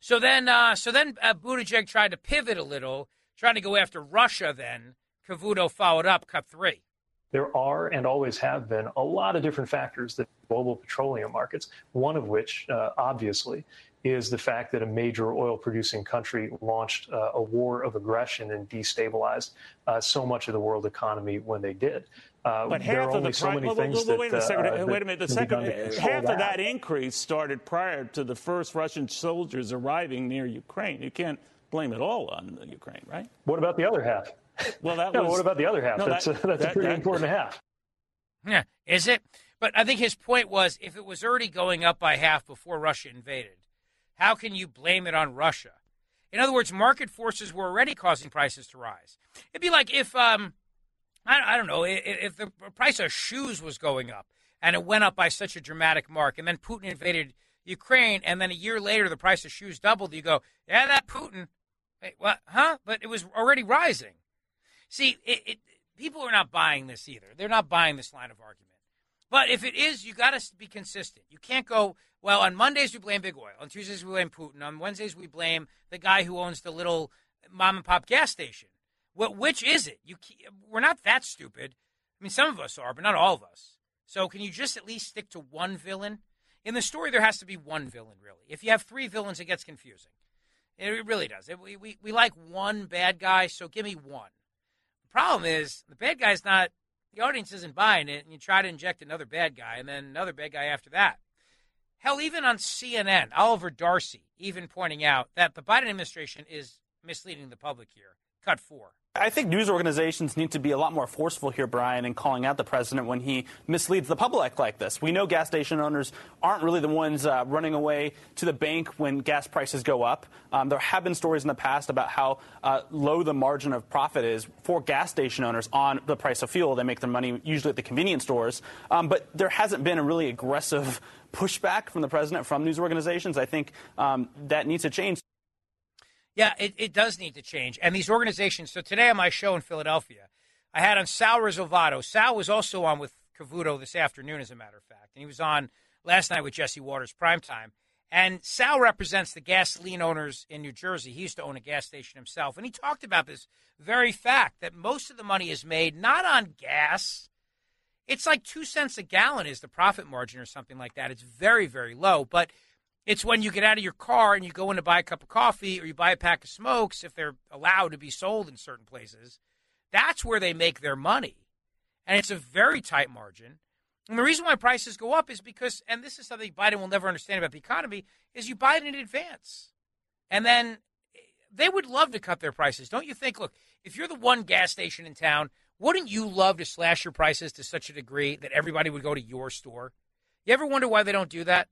Speaker 2: So then, uh, so then uh, Buttigieg tried to pivot a little, trying to go after Russia. Then Cavuto followed up, cut three.
Speaker 21: There are and always have been a lot of different factors that global petroleum markets. One of which, uh, obviously, is the fact that a major oil producing country launched uh, a war of aggression and destabilized uh, so much of the world economy when they did. Uh,
Speaker 22: but half of the
Speaker 21: so
Speaker 22: well, well, wait, a second, uh, wait a minute. The second half that. of that increase started prior to the first Russian soldiers arriving near Ukraine. You can't blame it all on Ukraine, right?
Speaker 21: What about the other half?
Speaker 22: Well, that [LAUGHS]
Speaker 21: no,
Speaker 22: was.
Speaker 21: What about the other half?
Speaker 22: No,
Speaker 21: that's
Speaker 22: that,
Speaker 21: a, that's
Speaker 22: that,
Speaker 21: a pretty
Speaker 22: that,
Speaker 21: important half.
Speaker 2: Yeah, is it? But I think his point was if it was already going up by half before Russia invaded, how can you blame it on Russia? In other words, market forces were already causing prices to rise. It'd be like if um, I, I don't know, if the price of shoes was going up and it went up by such a dramatic mark, and then Putin invaded Ukraine, and then a year later the price of shoes doubled, you go, yeah, that Putin, Wait, what, huh? But it was already rising. See, it, it, people are not buying this either. They're not buying this line of argument. But if it is, you got to be consistent. You can't go, well, on Mondays we blame big oil. On Tuesdays we blame Putin. On Wednesdays we blame the guy who owns the little mom and pop gas station. What, which is it? You, we're not that stupid. I mean, some of us are, but not all of us. So can you just at least stick to one villain? In the story, there has to be one villain, really. If you have three villains, it gets confusing. It really does. It, we, we, we like one bad guy, so give me one. The problem is the bad guy's not, the audience isn't buying it, and you try to inject another bad guy and then another bad guy after that. Hell, even on CNN, Oliver Darcy even pointing out that the Biden administration is misleading the public here. Cut four.
Speaker 23: I think news organizations need to be a lot more forceful here, Brian, in calling out the president when he misleads the public like this. We know gas station owners aren't really the ones uh, running away to the bank when gas prices go up. Um, there have been stories in the past about how uh, low the margin of profit is for gas station owners on the price of fuel. They make their money usually at the convenience stores. Um, but there hasn't been a really aggressive pushback from the president from news organizations. I think um, that needs to change.
Speaker 2: Yeah, it, it does need to change. And these organizations, so today on my show in Philadelphia, I had on Sal Risalvato. Sal was also on with Cavuto this afternoon, as a matter of fact. And he was on last night with Jesse Watters primetime. And Sal represents the gasoline owners in New Jersey. He used to own a gas station himself. And he talked about this very fact that most of the money is made not on gas. It's like two cents a gallon is the profit margin or something like that. It's very, very low. But it's when you get out of your car and you go in to buy a cup of coffee or you buy a pack of smokes, if they're allowed to be sold in certain places. That's where they make their money. And it's a very tight margin. And the reason why prices go up is because, and this is something Biden will never understand about the economy, is you buy it in advance. And then eh, they would love to cut their prices. Don't you think? Look, if you're the one gas station in town, wouldn't you love to slash your prices to such a degree that everybody would go to your store? You ever wonder why they don't do that?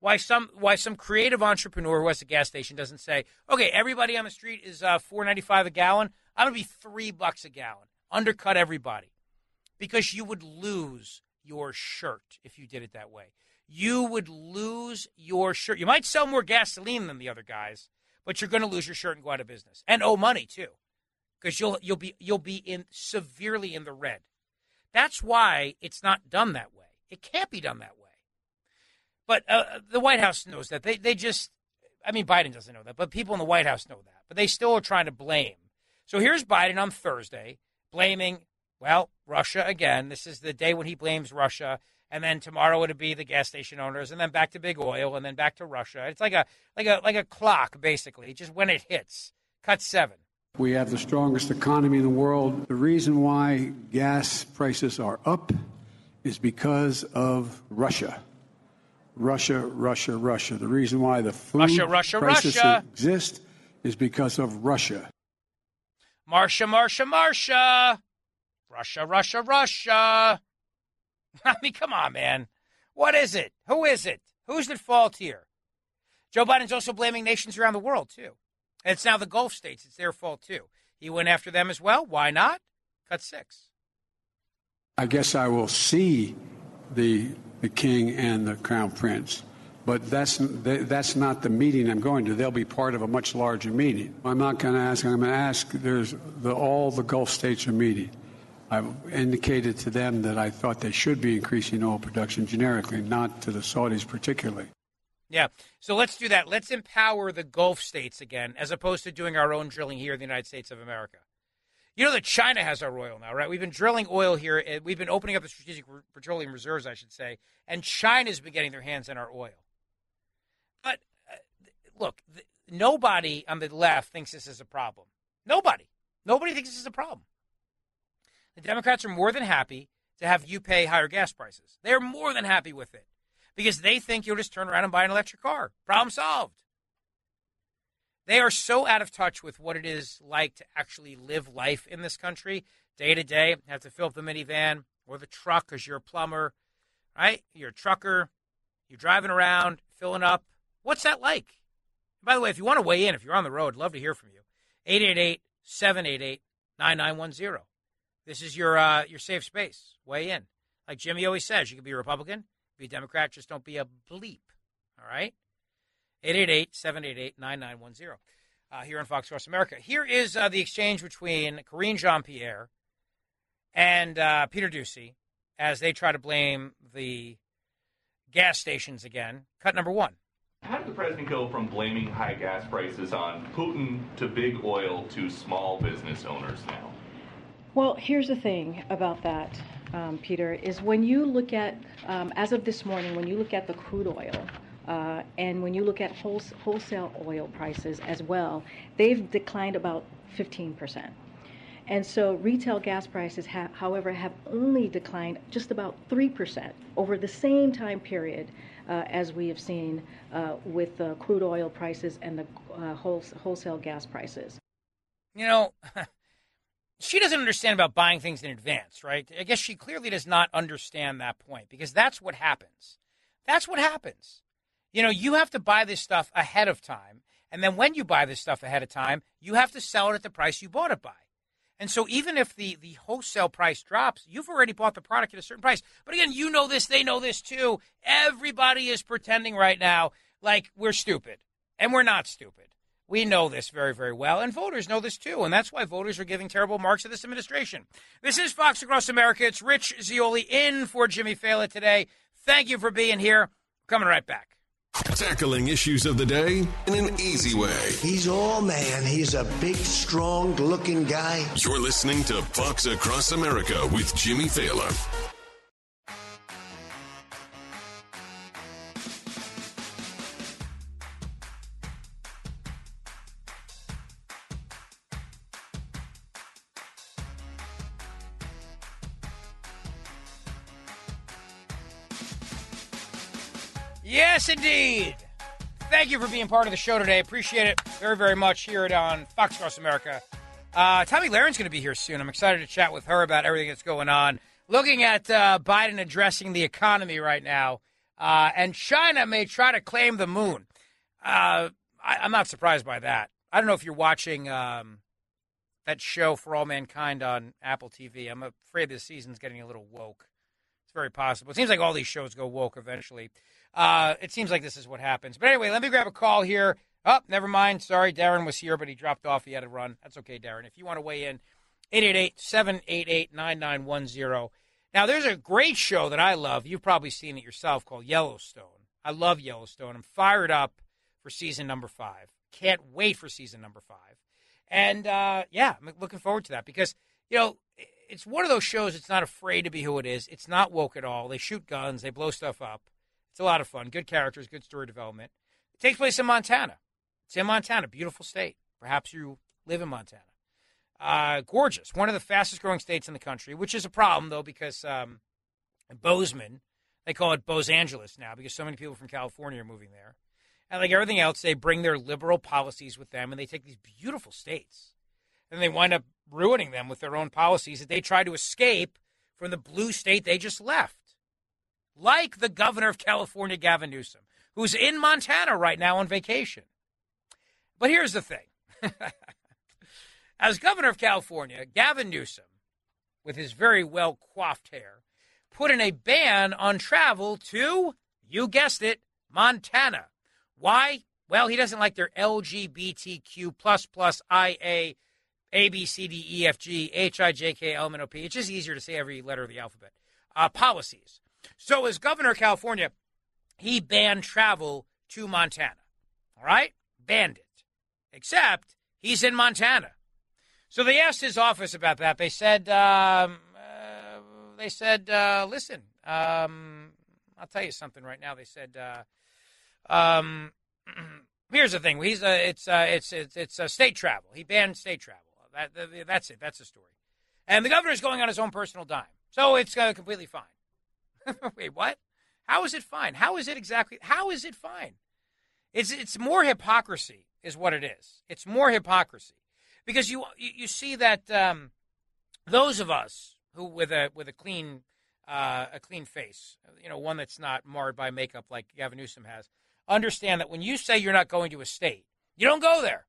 Speaker 2: Why some why some creative entrepreneur who has a gas station doesn't say, okay, everybody on the street is uh, four ninety five a gallon. I'm gonna be three bucks a gallon. Undercut everybody, because you would lose your shirt if you did it that way. You would lose your shirt. You might sell more gasoline than the other guys, but you're going to lose your shirt and go out of business and owe money too, because you'll you'll be you'll be in severely in the red. That's why it's not done that way. It can't be done that way. But uh, the White House knows that. They, they just, I mean, Biden doesn't know that, but people in the White House know that. But they still are trying to blame. So here's Biden on Thursday blaming, well, Russia again. This is the day when he blames Russia. And then tomorrow it'll be the gas station owners, and then back to big oil, and then back to Russia. It's like a like a like a clock, basically, just when it hits. Cut seven.
Speaker 24: We have the strongest economy in the world. The reason why gas prices are up is because of Russia. Russia, Russia, Russia. The reason why the food
Speaker 2: Russia, Russia,
Speaker 24: crisis
Speaker 2: Russia.
Speaker 24: exists is because of Russia.
Speaker 2: Marsha, Marsha, Marsha. Russia, Russia, Russia. [LAUGHS] I mean, come on, man. What is it? Who is it? Who's at fault here? Joe Biden's also blaming nations around the world, too. It's now the Gulf states. It's their fault, too. He went after them as well. Why not? Cut six.
Speaker 24: I guess I will see the the king and the crown prince. But that's that's not the meeting I'm going to. They'll be part of a much larger meeting. I'm not going to ask. I'm going to ask. There's the, all the Gulf states are meeting. I've indicated to them that I thought they should be increasing oil production generically, not to the Saudis particularly.
Speaker 2: Yeah. So let's do that. Let's empower the Gulf states again, as opposed to doing our own drilling here in the United States of America. You know that China has our oil now, right? We've been drilling oil here. We've been opening up the strategic petroleum reserves, I should say, and China's been getting their hands on our oil. But uh, look, nobody on the left thinks this is a problem. Nobody. Nobody thinks this is a problem. The Democrats are more than happy to have you pay higher gas prices. They're more than happy with it because they think you'll just turn around and buy an electric car. Problem solved. They are so out of touch with what it is like to actually live life in this country day to day. Have to fill up the minivan or the truck because you're a plumber, right? You're a trucker. You're driving around, filling up. What's that like? By the way, if you want to weigh in, if you're on the road, love to hear from you. 888 788 9910. This is your uh, your safe space. Weigh in. Like Jimmy always says, you can be a Republican, be a Democrat, just don't be a bleep. All right? 888 788 9910 uh, here on Fox Across America. Here is uh, the exchange between Karine Jean Pierre and uh, Peter Doocy as they try to blame the gas stations again. Cut number one.
Speaker 25: How did the president go from blaming high gas prices on Putin to big oil to small business owners now?
Speaker 26: Well, here's the thing about that, um, Peter, is when you look at, um, as of this morning, when you look at the crude oil, uh, and when you look at wholesale oil prices as well, they've declined about 15%. And so retail gas prices, however, have only declined just about 3% over the same time period uh, as we have seen uh, with the crude oil prices and the uh, wholesale gas prices.
Speaker 2: you know, [LAUGHS] she doesn't understand about buying things in advance, right? I guess she clearly does not understand that point because that's what happens. That's what happens. You know, you have to buy this stuff ahead of time. And then when you buy this stuff ahead of time, you have to sell it at the price you bought it by. And so even if the, the wholesale price drops, you've already bought the product at a certain price. But again, you know this, they know this too. Everybody is pretending right now like we're stupid. And we're not stupid. We know this very, very well, and voters know this too, and that's why voters are giving terrible marks to this administration. This is Fox Across America. It's Rich Zeoli in for Jimmy Failla today. Thank you for being here. Coming right back.
Speaker 1: Tackling issues of the day in an easy way.
Speaker 11: He's all man. He's a big, strong looking guy.
Speaker 1: You're listening to Fox Across America with Jimmy Failla.
Speaker 2: Yes, indeed. Thank you for being part of the show today. Appreciate it very, very much here on Fox Across America. Uh, Tomi Lahren going to be here soon. I'm excited to chat with her about everything that's going on. Looking at uh, Biden addressing the economy right now, uh, and China may try to claim the moon. Uh, I, am not surprised by that. I don't know if you're watching um, that show for all mankind on Apple TV. I'm afraid this season's getting a little woke. It's very possible. It seems like all these shows go woke eventually. Uh, it seems like this is what happens. But anyway, let me grab a call here. Oh, never mind. Sorry, Darren was here, but he dropped off. He had to run. That's okay, Darren. If you want to weigh in, 888-788-9910. Now, there's a great show that I love. You've probably seen it yourself called Yellowstone. I love Yellowstone. I'm fired up for season number five. Can't wait for season number five. And uh, yeah, I'm looking forward to that because, you know, it's one of those shows It's not afraid to be who it is. It's not woke at all. They shoot guns, they blow stuff up. It's a lot of fun. Good characters, good story development. It takes place in Montana. It's in Montana, beautiful state. Perhaps you live in Montana. Uh, gorgeous. One of the fastest growing states in the country, which is a problem, though, because um, Bozeman, they call it Bos Angeles now because so many people from California are moving there. And like everything else, they bring their liberal policies with them and they take these beautiful states and they wind up ruining them with their own policies that they try to escape from the blue state they just left like the governor of California, Gavin Newsom, who's in Montana right now on vacation. But here's the thing [LAUGHS] as governor of California, Gavin Newsom, with his very well coiffed hair, put in a ban on travel to, you guessed it, Montana. Why? Well, he doesn't like their LGBTQ plus plus IA A B C D E F G H I J K L M N O P. It's just easier to say every letter of the alphabet. Uh, policies. So, as governor of California, he banned travel to Montana. All right? Banned it. Except he's in Montana. So they asked his office about that. They said, um, uh, they said, uh, listen, um, I'll tell you something right now. They said, uh, um, [CLEARS THROAT] here's the thing. He's a, it's, a, it's, it's, it's a state travel. He banned state travel. That, that, that's it. That's the story. And the governor's going on his own personal dime. So it's uh, completely fine. [LAUGHS] Wait, what? How is it fine? How is it exactly? How is it fine? It's it's more hypocrisy, is what it is. It's more hypocrisy because you you, you see that um, those of us who with a with a clean uh, a clean face, you know, one that's not marred by makeup like Gavin Newsom has, understand that when you say you're not going to a state, you don't go there.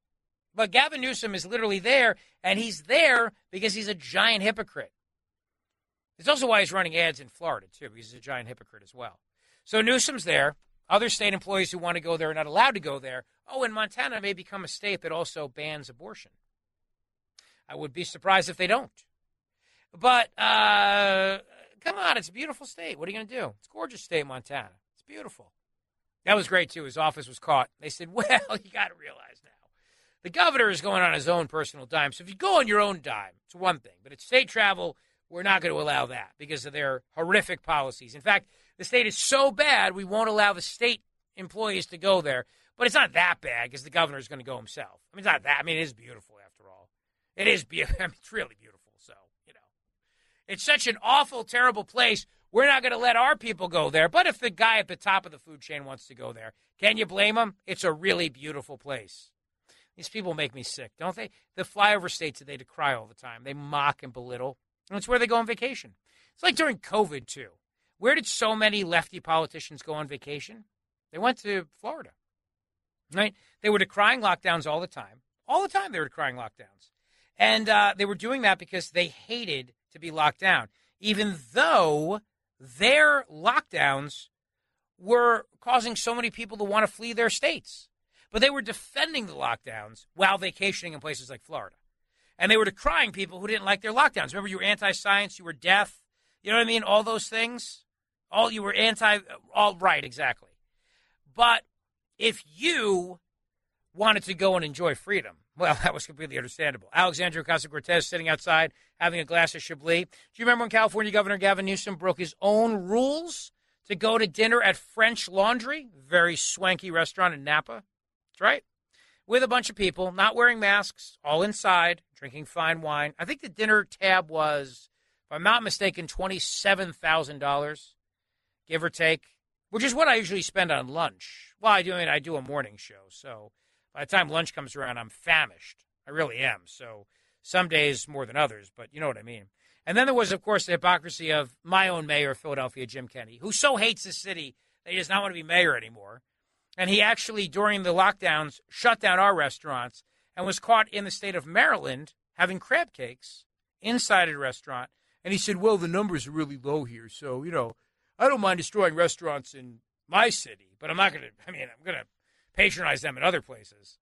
Speaker 2: But Gavin Newsom is literally there, and he's there because he's a giant hypocrite. It's also why he's running ads in Florida, too, because he's a giant hypocrite as well. So Newsom's there. Other state employees who want to go there are not allowed to go there. Oh, and Montana may become a state that also bans abortion. I would be surprised if they don't. But uh, come on, it's a beautiful state. What are you going to do? It's a gorgeous state, Montana. It's beautiful. That was great, too. His office was caught. They said, [LAUGHS] well, you got to realize now. The governor is going on his own personal dime. So if you go on your own dime, it's one thing. But it's state travel we're not going to allow that because of their horrific policies. In fact, the state is so bad, we won't allow the state employees to go there. But it's not that bad because the governor is going to go himself. I mean, it's not that. I mean, it is beautiful after all. It is beautiful. [LAUGHS] I mean, it's really beautiful. So, you know, it's such an awful, terrible place. We're not going to let our people go there. But if the guy at the top of the food chain wants to go there, can you blame him? It's a really beautiful place. These people make me sick, don't they? The flyover states that they decry all the time. They mock and belittle. And it's where they go on vacation. It's like during COVID, too. Where did so many lefty politicians go on vacation? They went to Florida. Right? They were decrying lockdowns all the time. All the time they were decrying lockdowns. And uh, they were doing that because they hated to be locked down, even though their lockdowns were causing so many people to want to flee their states. But they were defending the lockdowns while vacationing in places like Florida. And they were decrying people who didn't like their lockdowns. Remember, you were anti science, you were deaf, you know what I mean? All those things. All you were anti, all right, exactly. But if you wanted to go and enjoy freedom, well, [LAUGHS] that was completely understandable. Alexandria Ocasio Cortez sitting outside having a glass of Chablis. Do you remember when California Governor Gavin Newsom broke his own rules to go to dinner at French Laundry, very swanky restaurant in Napa? That's right. With a bunch of people, not wearing masks, all inside, drinking fine wine. I think the dinner tab was, if I'm not mistaken, $27,000, give or take, which is what I usually spend on lunch. Well, I do, I mean, I do a morning show, so by the time lunch comes around, I'm famished. I really am. So some days more than others, but you know what I mean. And then there was, of course, the hypocrisy of my own mayor of Philadelphia, Jim Kenney, who so hates the city that he does not want to be mayor anymore. And he actually, during the lockdowns, shut down our restaurants and was caught in the state of Maryland having crab cakes inside a restaurant. And he said, Well, the numbers are really low here. So, you know, I don't mind destroying restaurants in my city, but I'm not going to, I mean, I'm going to patronize them in other places.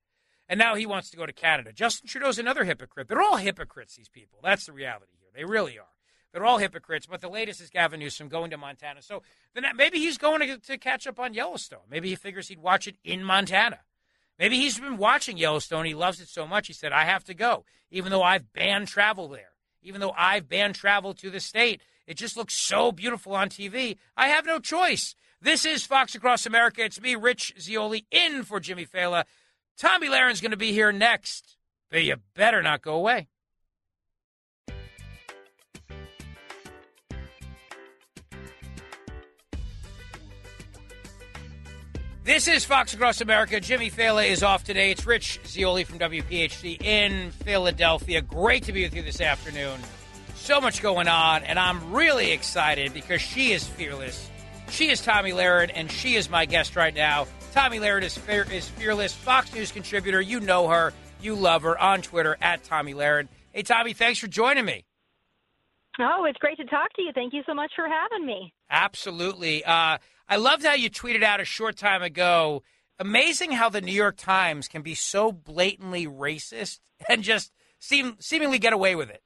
Speaker 2: And now he wants to go to Canada. Justin Trudeau's another hypocrite. They're all hypocrites, these people. That's the reality here. They really are. They're all hypocrites. But the latest is Gavin Newsom going to Montana. So then maybe he's going to, to catch up on Yellowstone. Maybe he figures he'd watch it in Montana. Maybe he's been watching Yellowstone. He loves it so much. He said, I have to go, even though I've banned travel there, even though I've banned travel to the state. It just looks so beautiful on TV. I have no choice. This is Fox Across America. It's me, Rich Zeoli, in for Jimmy Failla. Tomi Lahren's going to be here next, but you better not go away. This is Fox Across America. Jimmy Failla is off today. It's Rich Zeoli from WPHT in Philadelphia. Great to be with you this afternoon. So much going on, and I'm really excited because she is fearless. She is Tomi Lahren, and she is my guest right now. Tomi Lahren is, fear, is fearless, Fox News contributor. You know her, you love her on Twitter at Tomi Lahren. Hey, Tomi, thanks for joining me.
Speaker 27: Oh, it's great to talk to you. Thank you so much for having me.
Speaker 2: Absolutely. Uh, I loved how you tweeted out a short time ago. Amazing how the New York Times can be so blatantly racist and just seem seemingly get away with it.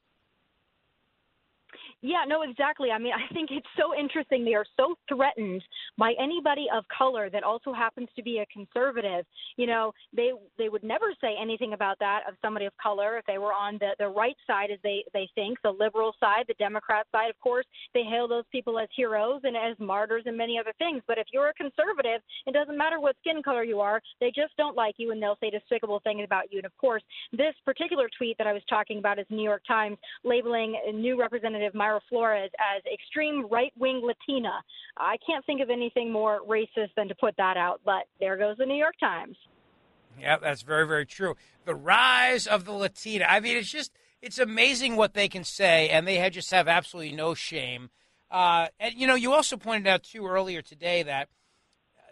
Speaker 27: Yeah, no, exactly. I mean, I think it's so interesting. They are so threatened by anybody of color that also happens to be a conservative. You know, they they would never say anything about that of somebody of color if they were on the the right side, as they they think, the liberal side, the Democrat side. Of course, they hail those people as heroes and as martyrs and many other things. But if you're a conservative, it doesn't matter what skin color you are. They just don't like you, and they'll say despicable things about you. And of course, this particular tweet that I was talking about is New York Times labeling new Representative Mayra Flores as extreme right wing Latina. I can't think of anything more racist than to put that out, but there goes the New York Times.
Speaker 2: Yeah, that's very, very true. The rise of the Latina. I mean, it's just, it's amazing what they can say, and they just have absolutely no shame. Uh, and, you know, you also pointed out, too, earlier today that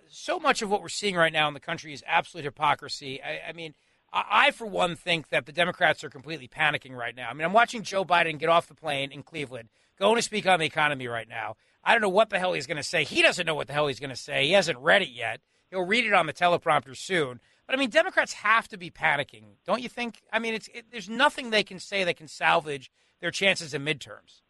Speaker 2: so much of what we're seeing right now in the country is absolute hypocrisy. I, I mean, I, for one, think that the Democrats are completely panicking right now. I mean, I'm watching Joe Biden get off the plane in Cleveland, going to speak on the economy right now. I don't know what the hell he's going to say. He doesn't know what the hell he's going to say. He hasn't read it yet. He'll read it on the teleprompter soon. But I mean, Democrats have to be panicking, don't you think? I mean, it's it, there's nothing they can say that can salvage their chances in midterms.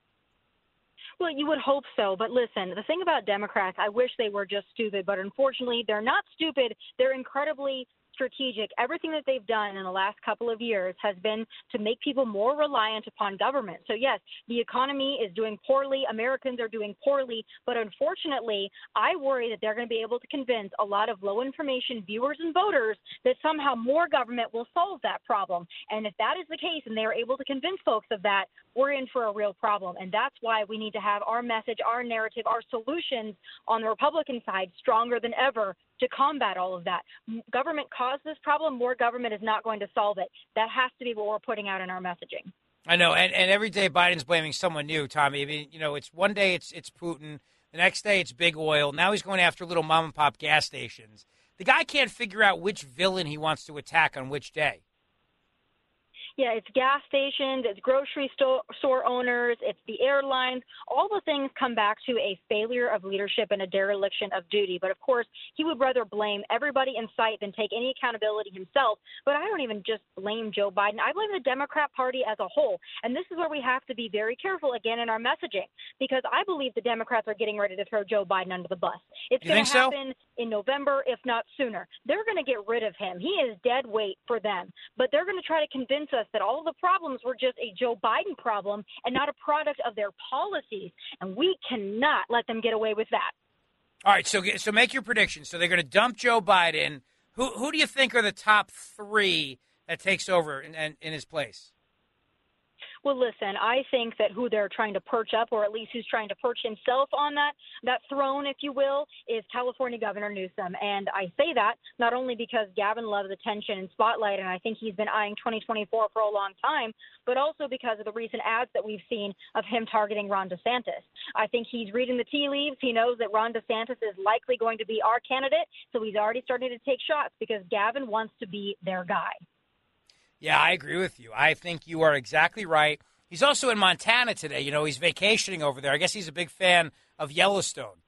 Speaker 27: Well, you would hope so. But listen, the thing about Democrats, I wish they were just stupid, but unfortunately, they're not stupid. They're incredibly strategic. Everything that they've done in the last couple of years has been to make people more reliant upon government. So, yes, the economy is doing poorly. Americans are doing poorly. But unfortunately, I worry that they're going to be able to convince a lot of low information viewers and voters that somehow more government will solve that problem. And if that is the case and they are able to convince folks of that, we're in for a real problem. And that's why we need to have our message, our narrative, our solutions on the Republican side stronger than ever to combat all of that. Government caused this problem. More government is not going to solve it. That has to be what we're putting out in our messaging.
Speaker 2: I know, and, and every day Biden's blaming someone new, Tomi. I mean, you know, it's one day it's it's Putin, the next day it's big oil. Now he's going after little mom and pop gas stations. The guy can't figure out which villain he wants to attack on which day
Speaker 27: yeah, it's gas stations, it's grocery store, store owners, it's the airlines. All the things come back to a failure of leadership and a dereliction of duty. But of course, he would rather blame everybody in sight than take any accountability himself. But I don't even just blame Joe Biden. I blame the Democrat Party as a whole. And this is where we have to be very careful again in our messaging because I believe the Democrats are getting ready to throw Joe Biden under the bus. It's going to happen so? in November, if not sooner. They're going to get rid of him. He is dead weight for them. But they're going to try to convince us us that all the problems were just a Joe Biden problem and not a product of their policies. And we cannot let them get away with that.
Speaker 2: All right, so so make your prediction. So they're going to dump Joe Biden. Who who do you think are the top three that takes over in, in, in his place?
Speaker 27: Well, listen, I think that who they're trying to perch up, or at least who's trying to perch himself on that that throne, if you will, is California Governor Newsom. And I say that not only because Gavin loves attention and spotlight, and I think he's been eyeing 2024 for a long time, but also because of the recent ads that we've seen of him targeting Ron DeSantis. I think he's reading the tea leaves. He knows that Ron DeSantis is likely going to be our candidate, so he's already starting to take shots because Gavin wants to be their guy.
Speaker 2: Yeah, I agree with you. I think you are exactly right. He's also in Montana today. You know, he's vacationing over there. I guess he's a big fan of Yellowstone.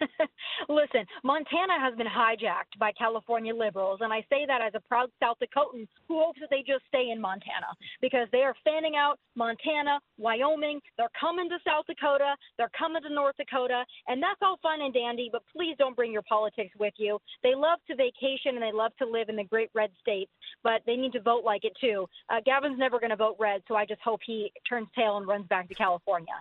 Speaker 2: [LAUGHS]
Speaker 27: Listen, Montana has been hijacked by California liberals, and I say that as a proud South Dakotan who hopes that they just stay in Montana because they are fanning out Montana, Wyoming. They're coming to South Dakota, they're coming to North Dakota, and that's all fun and dandy, but please don't bring your politics with you. They love to vacation and they love to live in the great red states, but they need to vote like it too. Uh, Gavin's never going to vote red, so I just hope he turns tail and runs back to California.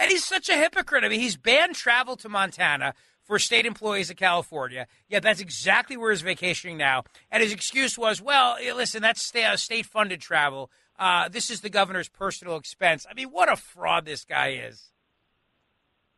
Speaker 2: And he's such a hypocrite. I mean, he's banned travel to Montana for state employees of California. Yeah, that's exactly where he's vacationing now. And his excuse was, well, listen, that's state funded travel. Uh, this is the governor's personal expense. I mean, what a fraud this guy is.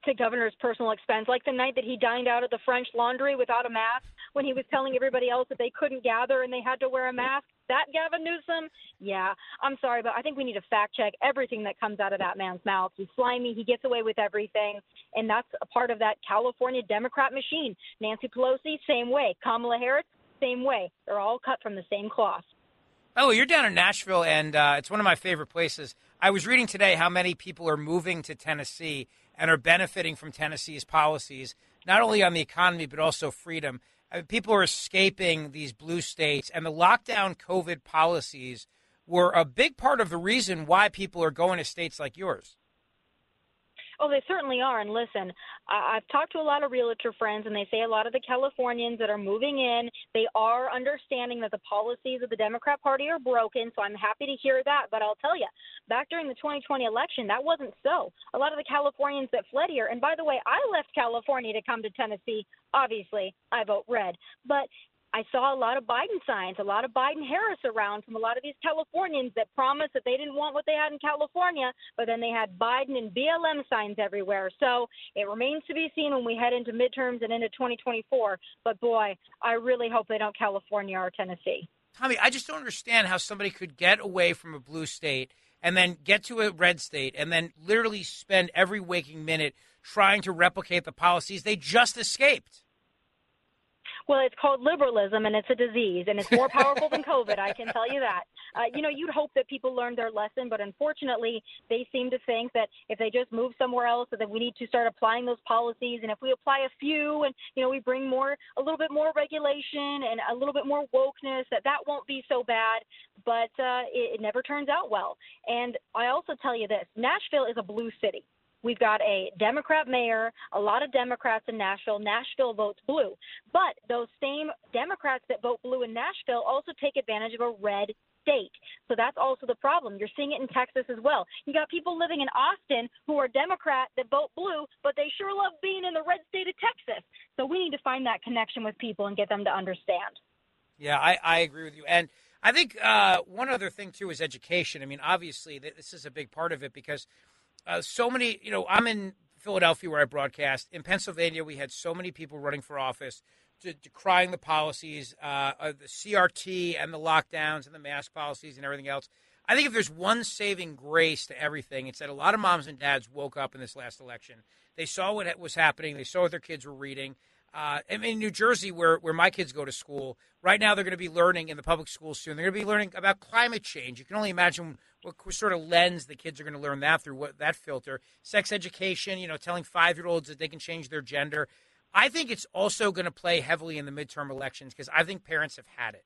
Speaker 27: To governor's personal expense, like the night that he dined out at the French Laundry without a mask, when he was telling everybody else that they couldn't gather and they had to wear a mask that Gavin Newsom? Yeah, I'm sorry, but I think we need to fact check everything that comes out of that man's mouth. He's slimy. He gets away with everything. And that's a part of that California Democrat machine. Nancy Pelosi, same way. Kamala Harris, same way. They're all cut from the same cloth.
Speaker 2: Oh, you're down in Nashville, and uh, it's one of my favorite places. I was reading today how many people are moving to Tennessee and are benefiting from Tennessee's policies, not only on the economy, but also freedom. I mean, people are escaping these blue states, and the lockdown COVID policies were a big part of the reason why people are going to states like yours.
Speaker 27: Oh, they certainly are. And listen, I- I've talked to a lot of realtor friends, and they say a lot of the Californians that are moving in, they are understanding that the policies of the Democrat Party are broken. So I'm happy to hear that. But I'll tell you, back during the 2020 election, that wasn't so. A lot of the Californians that fled here, and by the way, I left California to come to Tennessee. Obviously, I vote red. But I saw a lot of Biden signs, a lot of Biden Harris around from a lot of these Californians that promised that they didn't want what they had in California, but then they had Biden and BLM signs everywhere. So it remains to be seen when we head into midterms and into 2024. But boy, I really hope they don't California or Tennessee.
Speaker 2: Tomi, I just don't understand how somebody could get away from a blue state and then get to a red state and then literally spend every waking minute trying to replicate the policies they just escaped.
Speaker 27: Well, it's called liberalism, and it's a disease, and it's more powerful than COVID. I can tell you that. Uh, you know, you'd hope that people learned their lesson, but unfortunately, they seem to think that if they just move somewhere else, that we need to start applying those policies. And if we apply a few, and you know, we bring more, a little bit more regulation and a little bit more wokeness, that that won't be so bad. But uh, it, it never turns out well. And I also tell you this: Nashville is a blue city. We've got a Democrat mayor, a lot of Democrats in Nashville. Nashville votes blue. But those same Democrats that vote blue in Nashville also take advantage of a red state. So that's also the problem. You're seeing it in Texas as well. You got people living in Austin who are Democrat that vote blue, but they sure love being in the red state of Texas. So we need to find that connection with people and get them to understand.
Speaker 2: Yeah, I, I agree with you. And I think uh, one other thing, too, is education. I mean, obviously, this is a big part of it because – uh, so many, you know, I'm in Philadelphia, where I broadcast. In Pennsylvania, we had so many people running for office decrying the policies, uh, the CRT and the lockdowns and the mask policies and everything else. I think if there's one saving grace to everything, it's that a lot of moms and dads woke up in this last election. They saw what was happening. They saw what their kids were reading. Uh, I mean, New Jersey, where, where my kids go to school, right now they're going to be learning in the public schools soon. They're going to be learning about climate change. You can only imagine what sort of lens the kids are going to learn that through, what that filter. Sex education, you know, telling five year olds that they can change their gender. I think it's also going to play heavily in the midterm elections because I think parents have had it.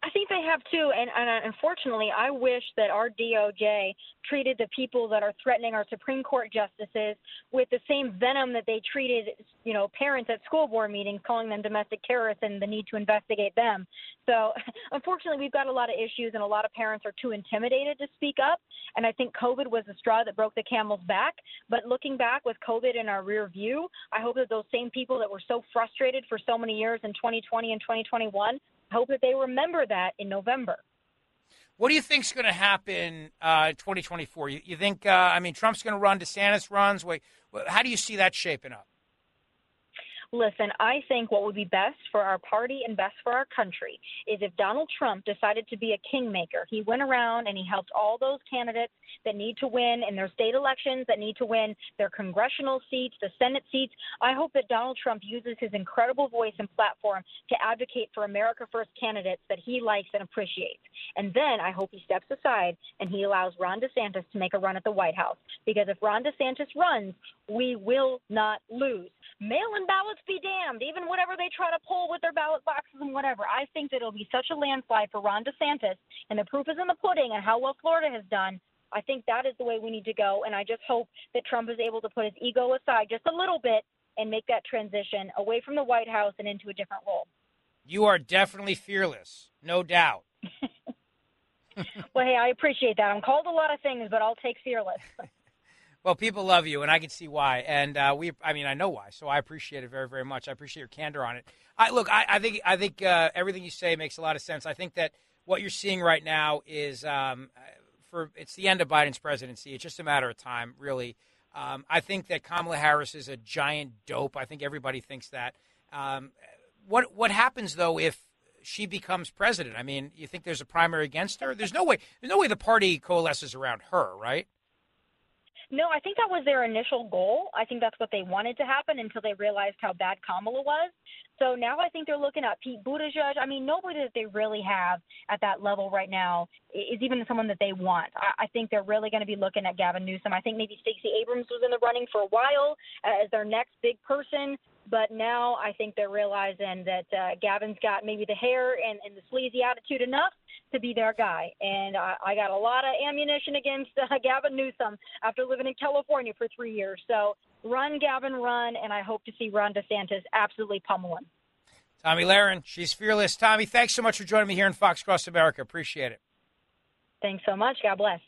Speaker 27: I think they have too, and, and uh, unfortunately, I wish that our DOJ treated the people that are threatening our Supreme Court justices with the same venom that they treated, you know, parents at school board meetings, calling them domestic terrorists and the need to investigate them. So, [LAUGHS] unfortunately, we've got a lot of issues, and a lot of parents are too intimidated to speak up. And I think COVID was the straw that broke the camel's back. But looking back with COVID in our rear view, I hope that those same people that were so frustrated for so many years in 2020 and 2021 hope that they remember that in November.
Speaker 2: What do you think is going to happen uh, 2024? You, you think, uh, I mean, Trump's going to run, DeSantis runs. Wait, how do you see that shaping up?
Speaker 27: Listen, I think what would be best for our party and best for our country is if Donald Trump decided to be a kingmaker. He went around and he helped all those candidates that need to win in their state elections, that need to win their congressional seats, the Senate seats. I hope that Donald Trump uses his incredible voice and platform to advocate for America First candidates that he likes and appreciates. And then I hope he steps aside and he allows Ron DeSantis to make a run at the White House. Because if Ron DeSantis runs, we will not lose. Mail in ballots be damned, even whatever they try to pull with their ballot boxes and whatever. I think that it'll be such a landslide for Ron DeSantis, and the proof is in the pudding and how well Florida has done. I think that is the way we need to go, and I just hope that Trump is able to put his ego aside just a little bit and make that transition away from the White House and into a different role.
Speaker 2: You are definitely fearless, no doubt. [LAUGHS]
Speaker 27: well, hey, I appreciate that. I'm called a lot of things, but I'll take fearless. [LAUGHS]
Speaker 2: Well, people love you, and I can see why. And uh, we, I mean, I know why. So I appreciate it very, very much. I appreciate your candor on it. I look, I, I think, I think uh, everything you say makes a lot of sense. I think that what you're seeing right now is, um, for it's the end of Biden's presidency. It's just a matter of time, really. Um, I think that Kamala Harris is a giant dope. I think everybody thinks that. Um, what what happens though if she becomes president? I mean, you think there's a primary against her? There's no way. There's no way the party coalesces around her, right?
Speaker 27: No, I think that was their initial goal. I think that's what they wanted to happen until they realized how bad Kamala was. So now I think they're looking at Pete Buttigieg. I mean, nobody that they really have at that level right now is even someone that they want. I, I think they're really going to be looking at Gavin Newsom. I think maybe Stacey Abrams was in the running for a while uh, as their next big person. But now I think they're realizing that uh, Gavin's got maybe the hair and, and the sleazy attitude enough to be their guy. And I, I got a lot of ammunition against uh, [LAUGHS] Gavin Newsom after living in California for three years. So run, Gavin, run. And I hope to see Ron DeSantis absolutely pummeling.
Speaker 2: Tomi Lahren, she's fearless. Tomi, thanks so much for joining me here in Fox Across America. Appreciate it.
Speaker 27: Thanks so much. God bless.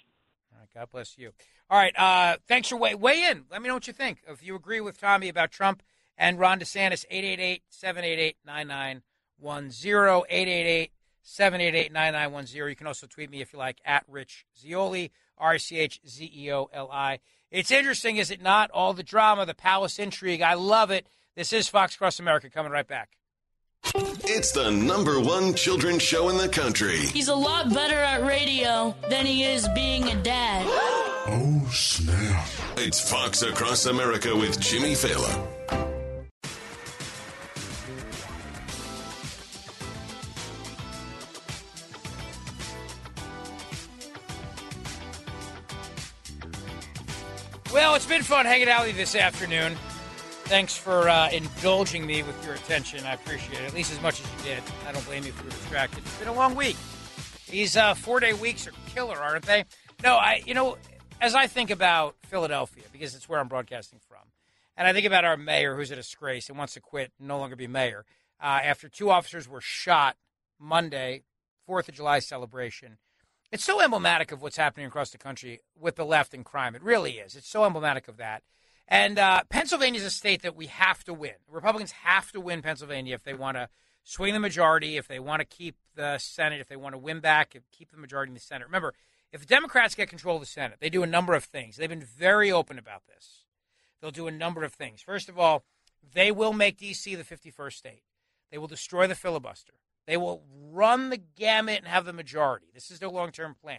Speaker 2: All right, God bless you. All right, uh, thanks for weigh, weigh in. Let me know what you think. If you agree with Tomi about Trump and Ron DeSantis, 888 788 9910. 888 788 9910. You can also tweet me if you like, at Rich Zeoli, R I C H Z E O L I. It's interesting, is it not? All the drama, the palace intrigue. I love it. This is Fox Across America coming right back.
Speaker 1: It's the number one children's show in the country.
Speaker 28: He's a lot better at radio than he is being a dad. [GASPS]
Speaker 1: oh, snap. It's Fox Across America with Jimmy Failla.
Speaker 2: Well, it's been fun hanging out with you this afternoon. Thanks for uh, indulging me with your attention. I appreciate it, at least as much as you did. I don't blame you if you were distracted. It's been a long week. These uh, four-day weeks are killer, aren't they? No, I. You know, as I think about Philadelphia, because it's where I'm broadcasting from, and I think about our mayor who's a disgrace and wants to quit and no longer be mayor uh, after two officers were shot Monday, Fourth of July celebration it's so emblematic of what's happening across the country with the left and crime. It really is. It's so emblematic of that. And uh, Pennsylvania is a state that we have to win. Republicans have to win Pennsylvania if they want to swing the majority, if they want to keep the Senate, if they want to win back keep the majority in the Senate. Remember, if the Democrats get control of the Senate, they do a number of things. They've been very open about this. They'll do a number of things. First of all, they will make D.C. the 51st state. They will destroy the filibuster. They will run the gamut and have the majority. This is their long term plan.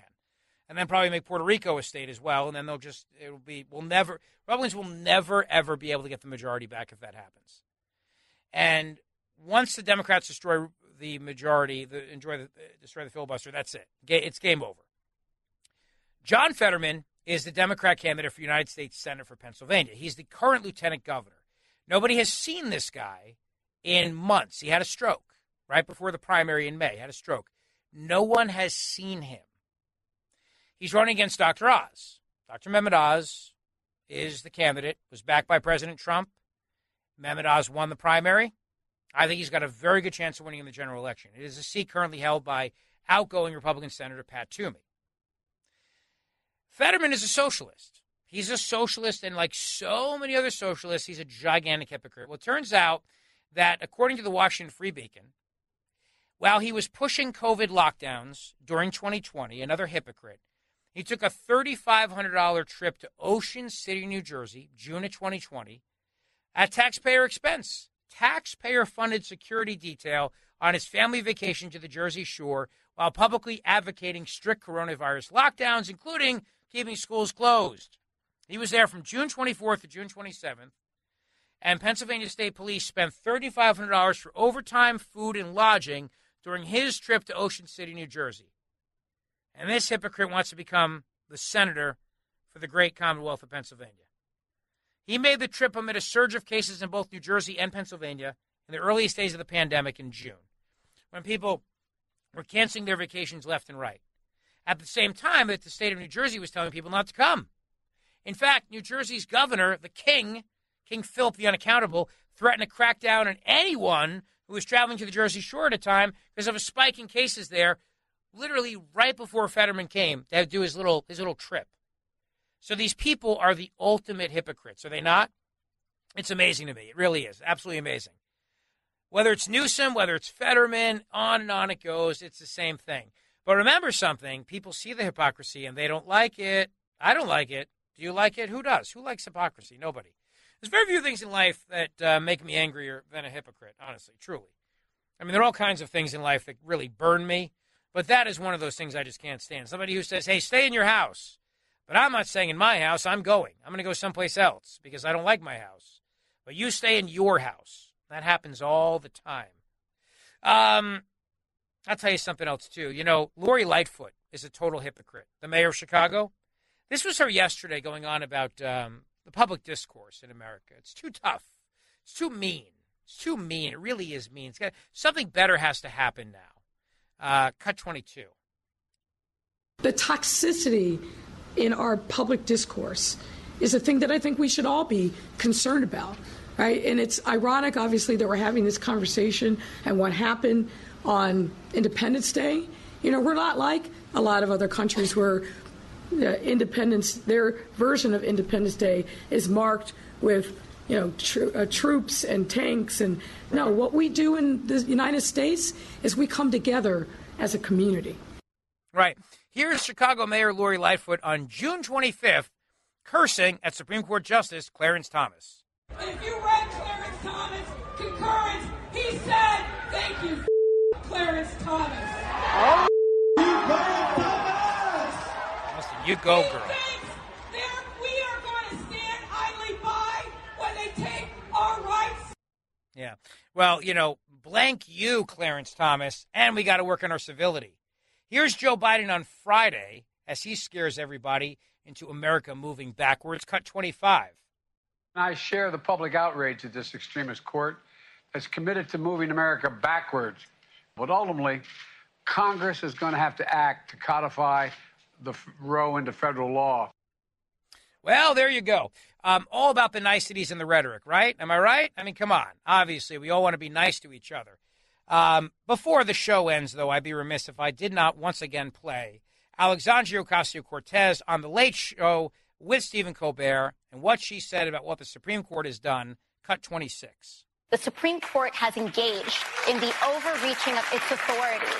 Speaker 2: And then probably make Puerto Rico a state as well. And then they'll just, it'll be, we'll never, Republicans will never, ever be able to get the majority back if that happens. And once the Democrats destroy the majority, the, enjoy the, destroy the filibuster, that's it. It's game over. John Fetterman is the Democrat candidate for United States Senate for Pennsylvania. He's the current lieutenant governor. Nobody has seen this guy in months. He had a stroke right before the primary in May, had a stroke. No one has seen him. He's running against Dr. Oz. Dr. Mehmet Oz is the candidate, was backed by President Trump. Mehmet Oz won the primary. I think he's got a very good chance of winning in the general election. It is a seat currently held by outgoing Republican Senator Pat Toomey. Fetterman is a socialist. He's a socialist, and like so many other socialists, he's a gigantic hypocrite. Well, it turns out that, according to the Washington Free Beacon, while he was pushing COVID lockdowns during 2020, another hypocrite, he took a $3,500 trip to Ocean City, New Jersey, June of 2020, at taxpayer expense. Taxpayer funded security detail on his family vacation to the Jersey Shore while publicly advocating strict coronavirus lockdowns, including keeping schools closed. He was there from June 24th to June 27th, and Pennsylvania State Police spent $3,500 for overtime, food, and lodging during his trip to Ocean City, New Jersey. And this hypocrite wants to become the senator for the great Commonwealth of Pennsylvania. He made the trip amid a surge of cases in both New Jersey and Pennsylvania in the earliest days of the pandemic in June, when people were canceling their vacations left and right. At the same time that the state of New Jersey was telling people not to come. In fact, New Jersey's governor, the king, King Philip the Unaccountable, threatened to crack down on anyone who was traveling to the Jersey Shore at a time because of a spike in cases there, literally right before Fetterman came to do his little his little trip. So these people are the ultimate hypocrites, are they not? It's amazing to me. It really is. Absolutely amazing. Whether it's Newsom, whether it's Fetterman, on and on it goes, it's the same thing. But remember something people see the hypocrisy and they don't like it. I don't like it. Do you like it? Who does? Who likes hypocrisy? Nobody. There's very few things in life that uh, make me angrier than a hypocrite, honestly, truly. I mean, there are all kinds of things in life that really burn me, but that is one of those things I just can't stand. Somebody who says, hey, stay in your house. But I'm not staying in my house. I'm going. I'm going to go someplace else because I don't like my house. But you stay in your house. That happens all the time. Um, I'll tell you something else, too. You know, Lori Lightfoot is a total hypocrite, the mayor of Chicago. This was her yesterday going on about um, the public discourse in America. It's too tough. It's too mean. It's too mean. It really is mean. Got, something better has to happen now. Uh, cut 22.
Speaker 29: The toxicity in our public discourse is a thing that I think we should all be concerned about, right? And it's ironic, obviously, that we're having this conversation and what happened on Independence Day. You know, we're not like a lot of other countries where independence, their version of Independence Day is marked with you know tr- uh, troops and tanks and no what we do in the United States is we come together as a community.
Speaker 2: Right. Here's Chicago Mayor Lori Lightfoot on June 25th cursing at Supreme Court Justice Clarence Thomas.
Speaker 30: If you read Clarence Thomas concurrence he said thank you Clarence Thomas. Oh
Speaker 2: you go, girl. Yeah. Well, you know, blank you, Clarence Thomas, and we got to work on our civility. Here's Joe Biden on Friday as he scares everybody into America moving backwards. Cut 25.
Speaker 24: I share the public outrage at this extremist court that's committed to moving America backwards. But ultimately, Congress is going to have to act to codify the Roe into federal law.
Speaker 2: Well, there you go. Um, all about the niceties and the rhetoric, right? Am I right? I mean, come on. Obviously, we all want to be nice to each other. Um, before the show ends, though, I'd be remiss if I did not once again play Alexandria Ocasio Cortez on The Late Show with Stephen Colbert and what she said about what the Supreme Court has done. Cut 26.
Speaker 17: The Supreme Court has engaged in the overreaching of its authority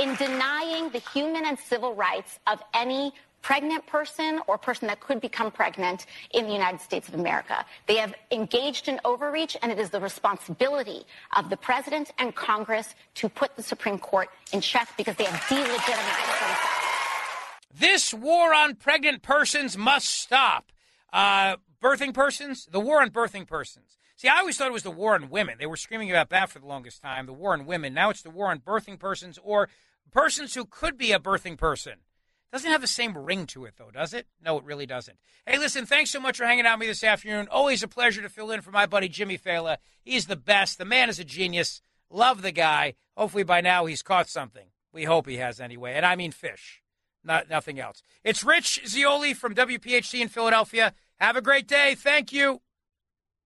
Speaker 17: in denying the human and civil rights of any pregnant person or person that could become pregnant in the United States of America. They have engaged in overreach, and it is the responsibility of the president and Congress to put the Supreme Court in check because they have delegitimized themselves.
Speaker 2: This war on pregnant persons must stop. Uh, birthing persons, the war on birthing persons. See, I always thought it was the war on women. They were screaming about that for the longest time, the war on women. Now it's the war on birthing persons or persons who could be a birthing person. Doesn't have the same ring to it, though, does it? No, it really doesn't. Hey, listen, thanks so much for hanging out with me this afternoon. Always a pleasure to fill in for my buddy Jimmy Failla. He's the best. The man is a genius. Love the guy. Hopefully by now he's caught something. We hope he has anyway. And I mean fish, not nothing else. It's Rich Zeoli from WPHT in Philadelphia. Have a great day. Thank you.